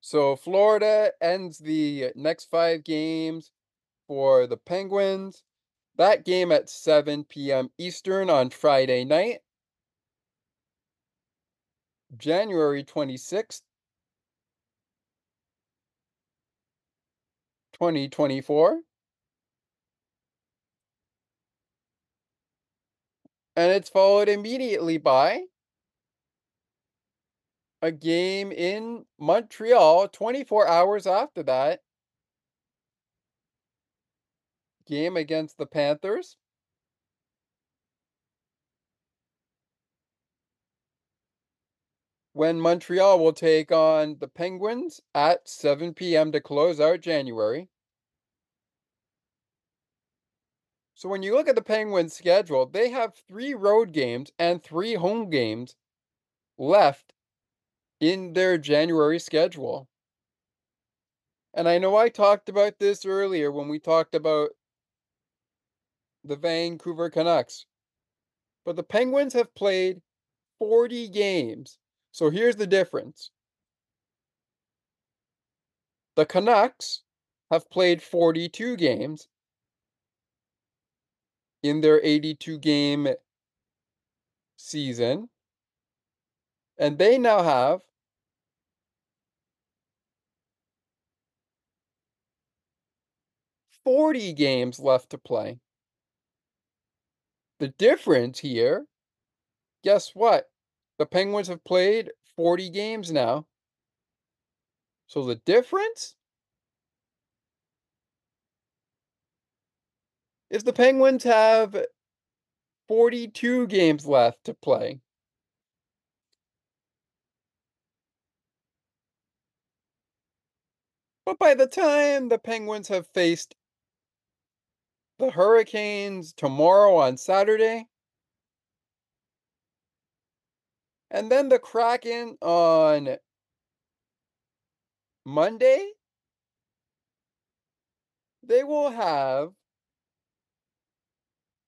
So Florida ends the next five games for the Penguins. That game at 7 p.m. Eastern on Friday night, January 26th, 2024. And it's followed immediately by a game in Montreal 24 hours after that game against the Panthers. When Montreal will take on the Penguins at 7 p.m. to close out January. So when you look at the Penguins' schedule, they have three road games and three home games left in their January schedule. And I know I talked about this earlier when we talked about the Vancouver Canucks. But the Penguins have played 40 games. So here's the difference the Canucks have played 42 games, in their 82 game season. And they now have Forty games left to play. The difference here, guess what? The Penguins have played 40 games now. So the difference is the Penguins have 42 games left to play. But by the time the Penguins have faced the Hurricanes tomorrow on Saturday, and then the Kraken on Monday, they will have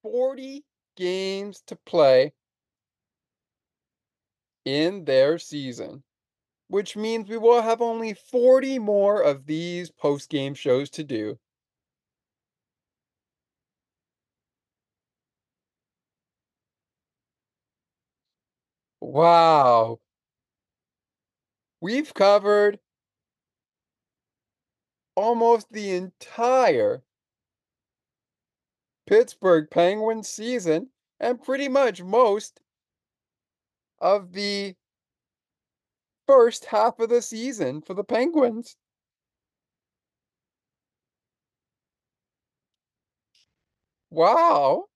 40 games to play in their season, which means we will have only 40 more of these post game shows to do. Wow. We've covered almost the entire Pittsburgh Penguins season and pretty much most of the first half of the season for the Penguins. Wow.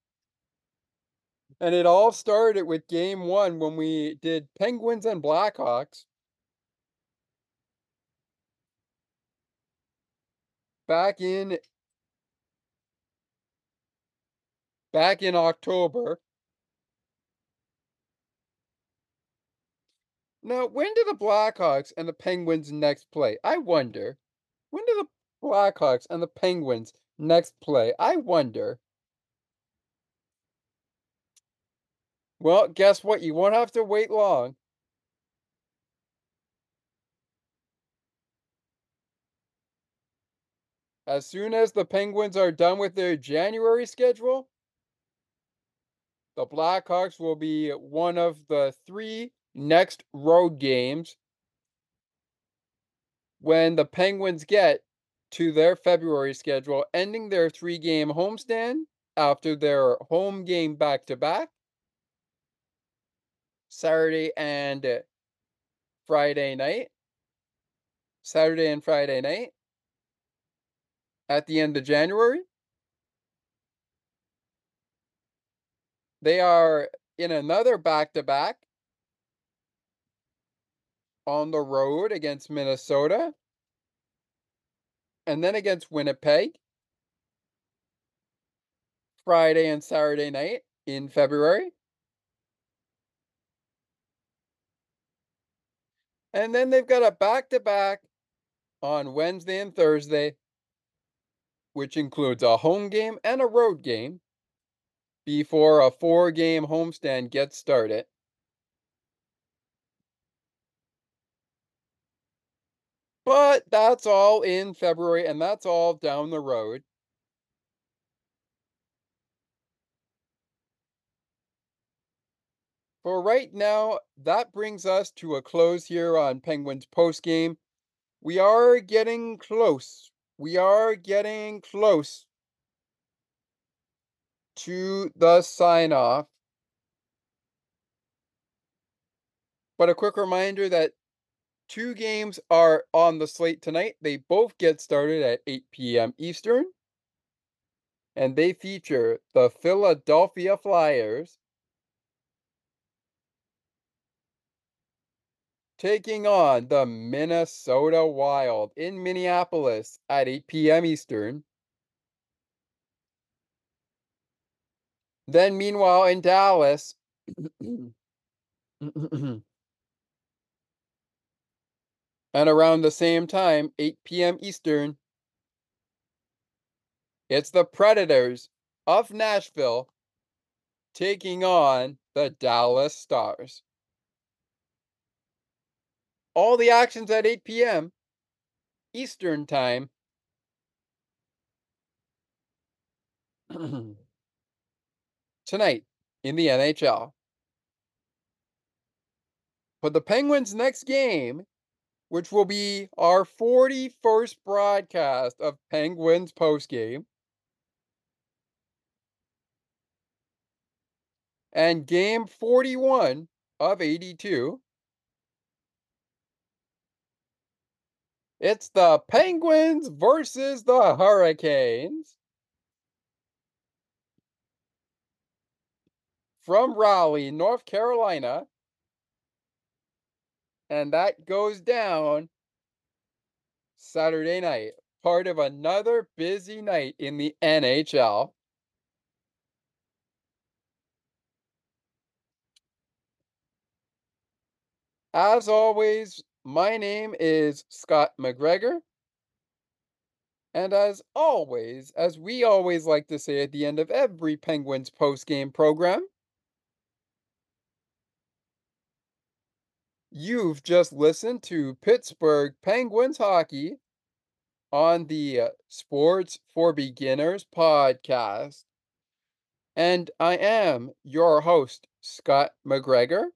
And it all started with game one when we did Penguins and Blackhawks. Back in back in October. Now, when do the Blackhawks and the Penguins next play? I wonder. When do the Blackhawks and the Penguins next play? I wonder. Well, guess what? You won't have to wait long. As soon as the Penguins are done with their January schedule, the Blackhawks will be one of the three next road games when the Penguins get to their February schedule, ending their three game homestand after their home game back to back Saturday and uh, Friday night. Saturday and Friday night at the end of January. They are in another back to back on the road against Minnesota and then against Winnipeg Friday and Saturday night in February. And then they've got a back to back on Wednesday and Thursday, which includes a home game and a road game before a four game homestand gets started. But that's all in February and that's all down the road. For right now, that brings us to a close here on Penguins postgame. We are getting close. We are getting close to the sign off. But a quick reminder that two games are on the slate tonight. They both get started at 8 p.m. Eastern. And they feature the Philadelphia Flyers taking on the Minnesota Wild in Minneapolis at 8 p.m. Eastern. Then, meanwhile, in Dallas, and around the same time, 8 p.m. Eastern, it's the Predators of Nashville taking on the Dallas Stars. All the actions at 8 p.m. Eastern Time. tonight in the NHL. For the Penguins' next game, which will be our 41st broadcast of Penguins postgame, and game 41 of 82. It's the Penguins versus the Hurricanes. From Raleigh, North Carolina. And that goes down Saturday night, part of another busy night in the NHL. As always, my name is Scott McGregor. And as always, as we always like to say at the end of every Penguins post-game program, you've just listened to Pittsburgh Penguins hockey on the uh, Sports for Beginners podcast. And I am your host, Scott McGregor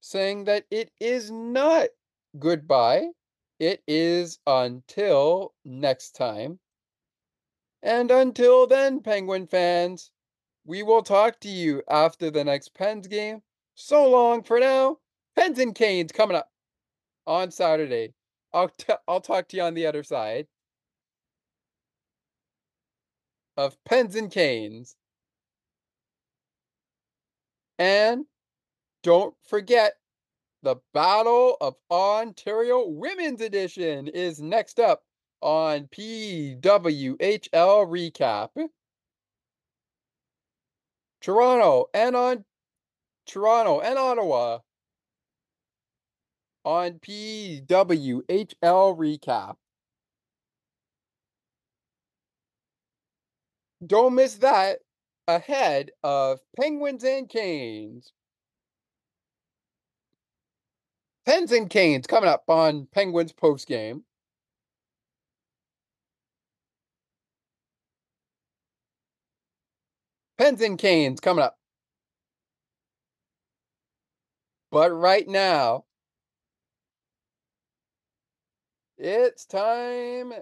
saying that it is not goodbye, it is until next time. And until then, Penguin fans, we will talk to you after the next Pens game. So long for now. Pens and Canes coming up on Saturday. I'll, t- I'll talk to you on the other side of Pens and Canes. And don't forget, the Battle of Ontario Women's Edition is next up on PWHL Recap. Toronto and on Toronto and Ottawa on PWHL Recap. Don't miss that ahead of Penguins and Canes. Pens and Canes coming up on Penguins post game. Pens and Canes coming up. But right now, it's time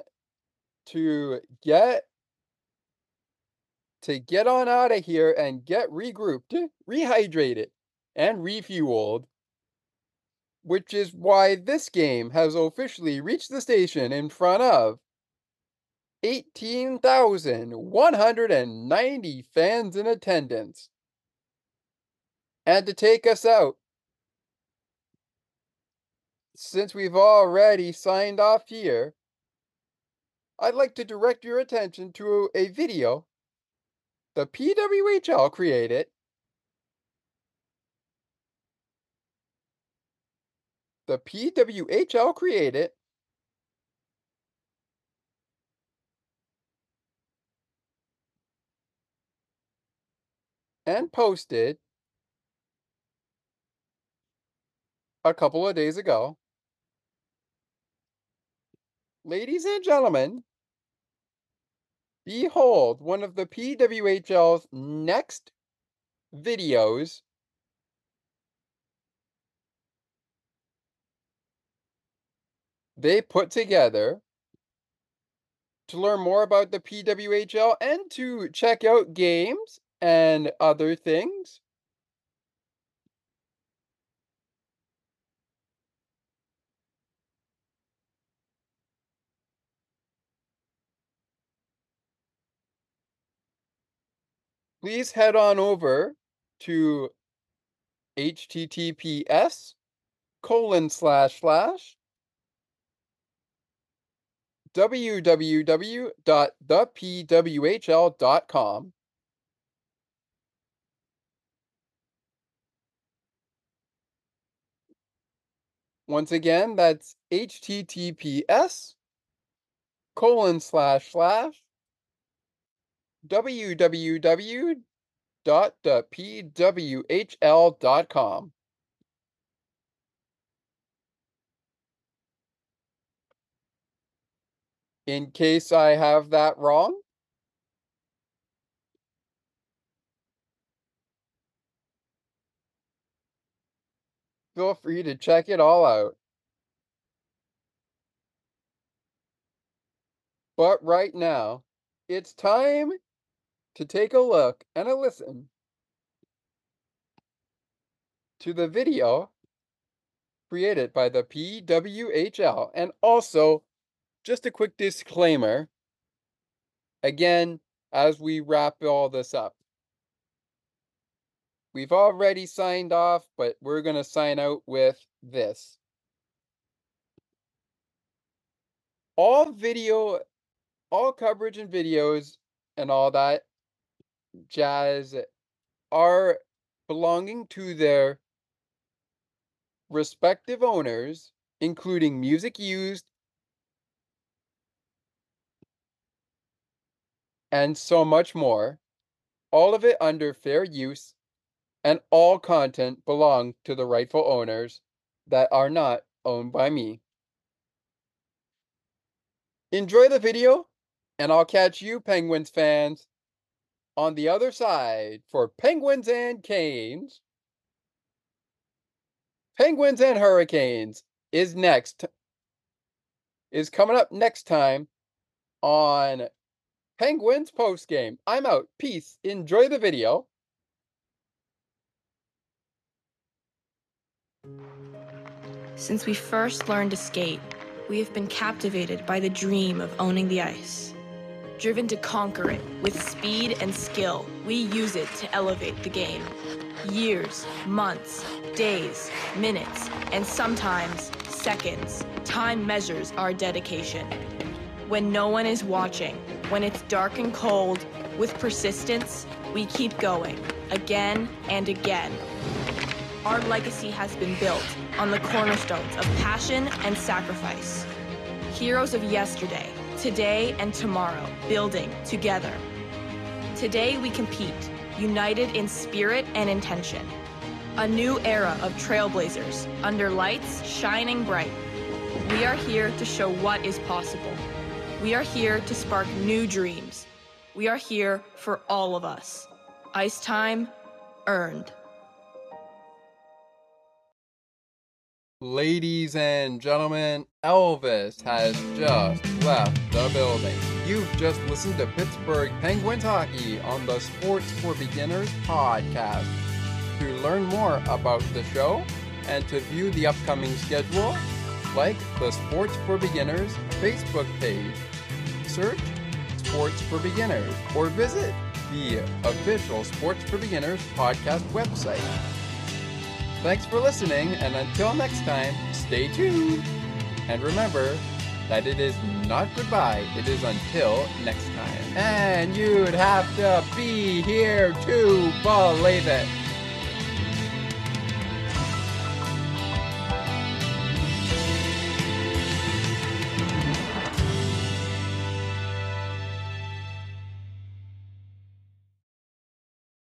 to get to get on out of here and get regrouped, rehydrated, and refueled which is why this game has officially reached the station in front of 18,190 fans in attendance. And to take us out, since we've already signed off here, I'd like to direct your attention to a video the PWHL created the PWHL created. And posted. A couple of days ago. Ladies and gentlemen, behold one of the PWHL's next videos they put together to learn more about the PWHL and to check out games and other things. Please head on over to https colon slash slash www.thepwhl.com. Once again, that's https colon slash slash www.thepwhl.com. in case I have that wrong? Feel free to check it all out. But right now, it's time to take a look and a listen to the video created by the PWHL and also just a quick disclaimer again, as we wrap all this up. We've already signed off, but we're going to sign out with this. All video, all coverage and videos and all that jazz are belonging to their respective owners, including music used and so much more, all of it under fair use, and all content belong to the rightful owners that are not owned by me. Enjoy the video, and I'll catch you, Penguins fans, on the other side for Penguins and Canes. Penguins and Hurricanes is next, is coming up next time on Penguins post game. I'm out. Peace. Enjoy the video. Since we first learned to skate, we have been captivated by the dream of owning the ice. Driven to conquer it with speed and skill, we use it to elevate the game. Years, months, days, minutes, and sometimes seconds, time measures our dedication. When no one is watching, when it's dark and cold, with persistence, we keep going, again and again. Our legacy has been built on the cornerstones of passion and sacrifice. Heroes of yesterday, today and tomorrow, building together. Today we compete, united in spirit and intention. A new era of trailblazers, under lights shining bright. We are here to show what is possible. We are here to spark new dreams. We are here for all of us. Ice time earned. Ladies and gentlemen, Elvis has just left the building. You've just listened to Pittsburgh Penguins hockey on the Sports for Beginners podcast. To learn more about the show and to view the upcoming schedule, like the Sports for Beginners Facebook page. Search Sports for Beginners or visit the official Sports for Beginners podcast website. Thanks for listening, and until next time, stay tuned. And remember that it is not goodbye, it is until next time. And you'd have to be here to believe it.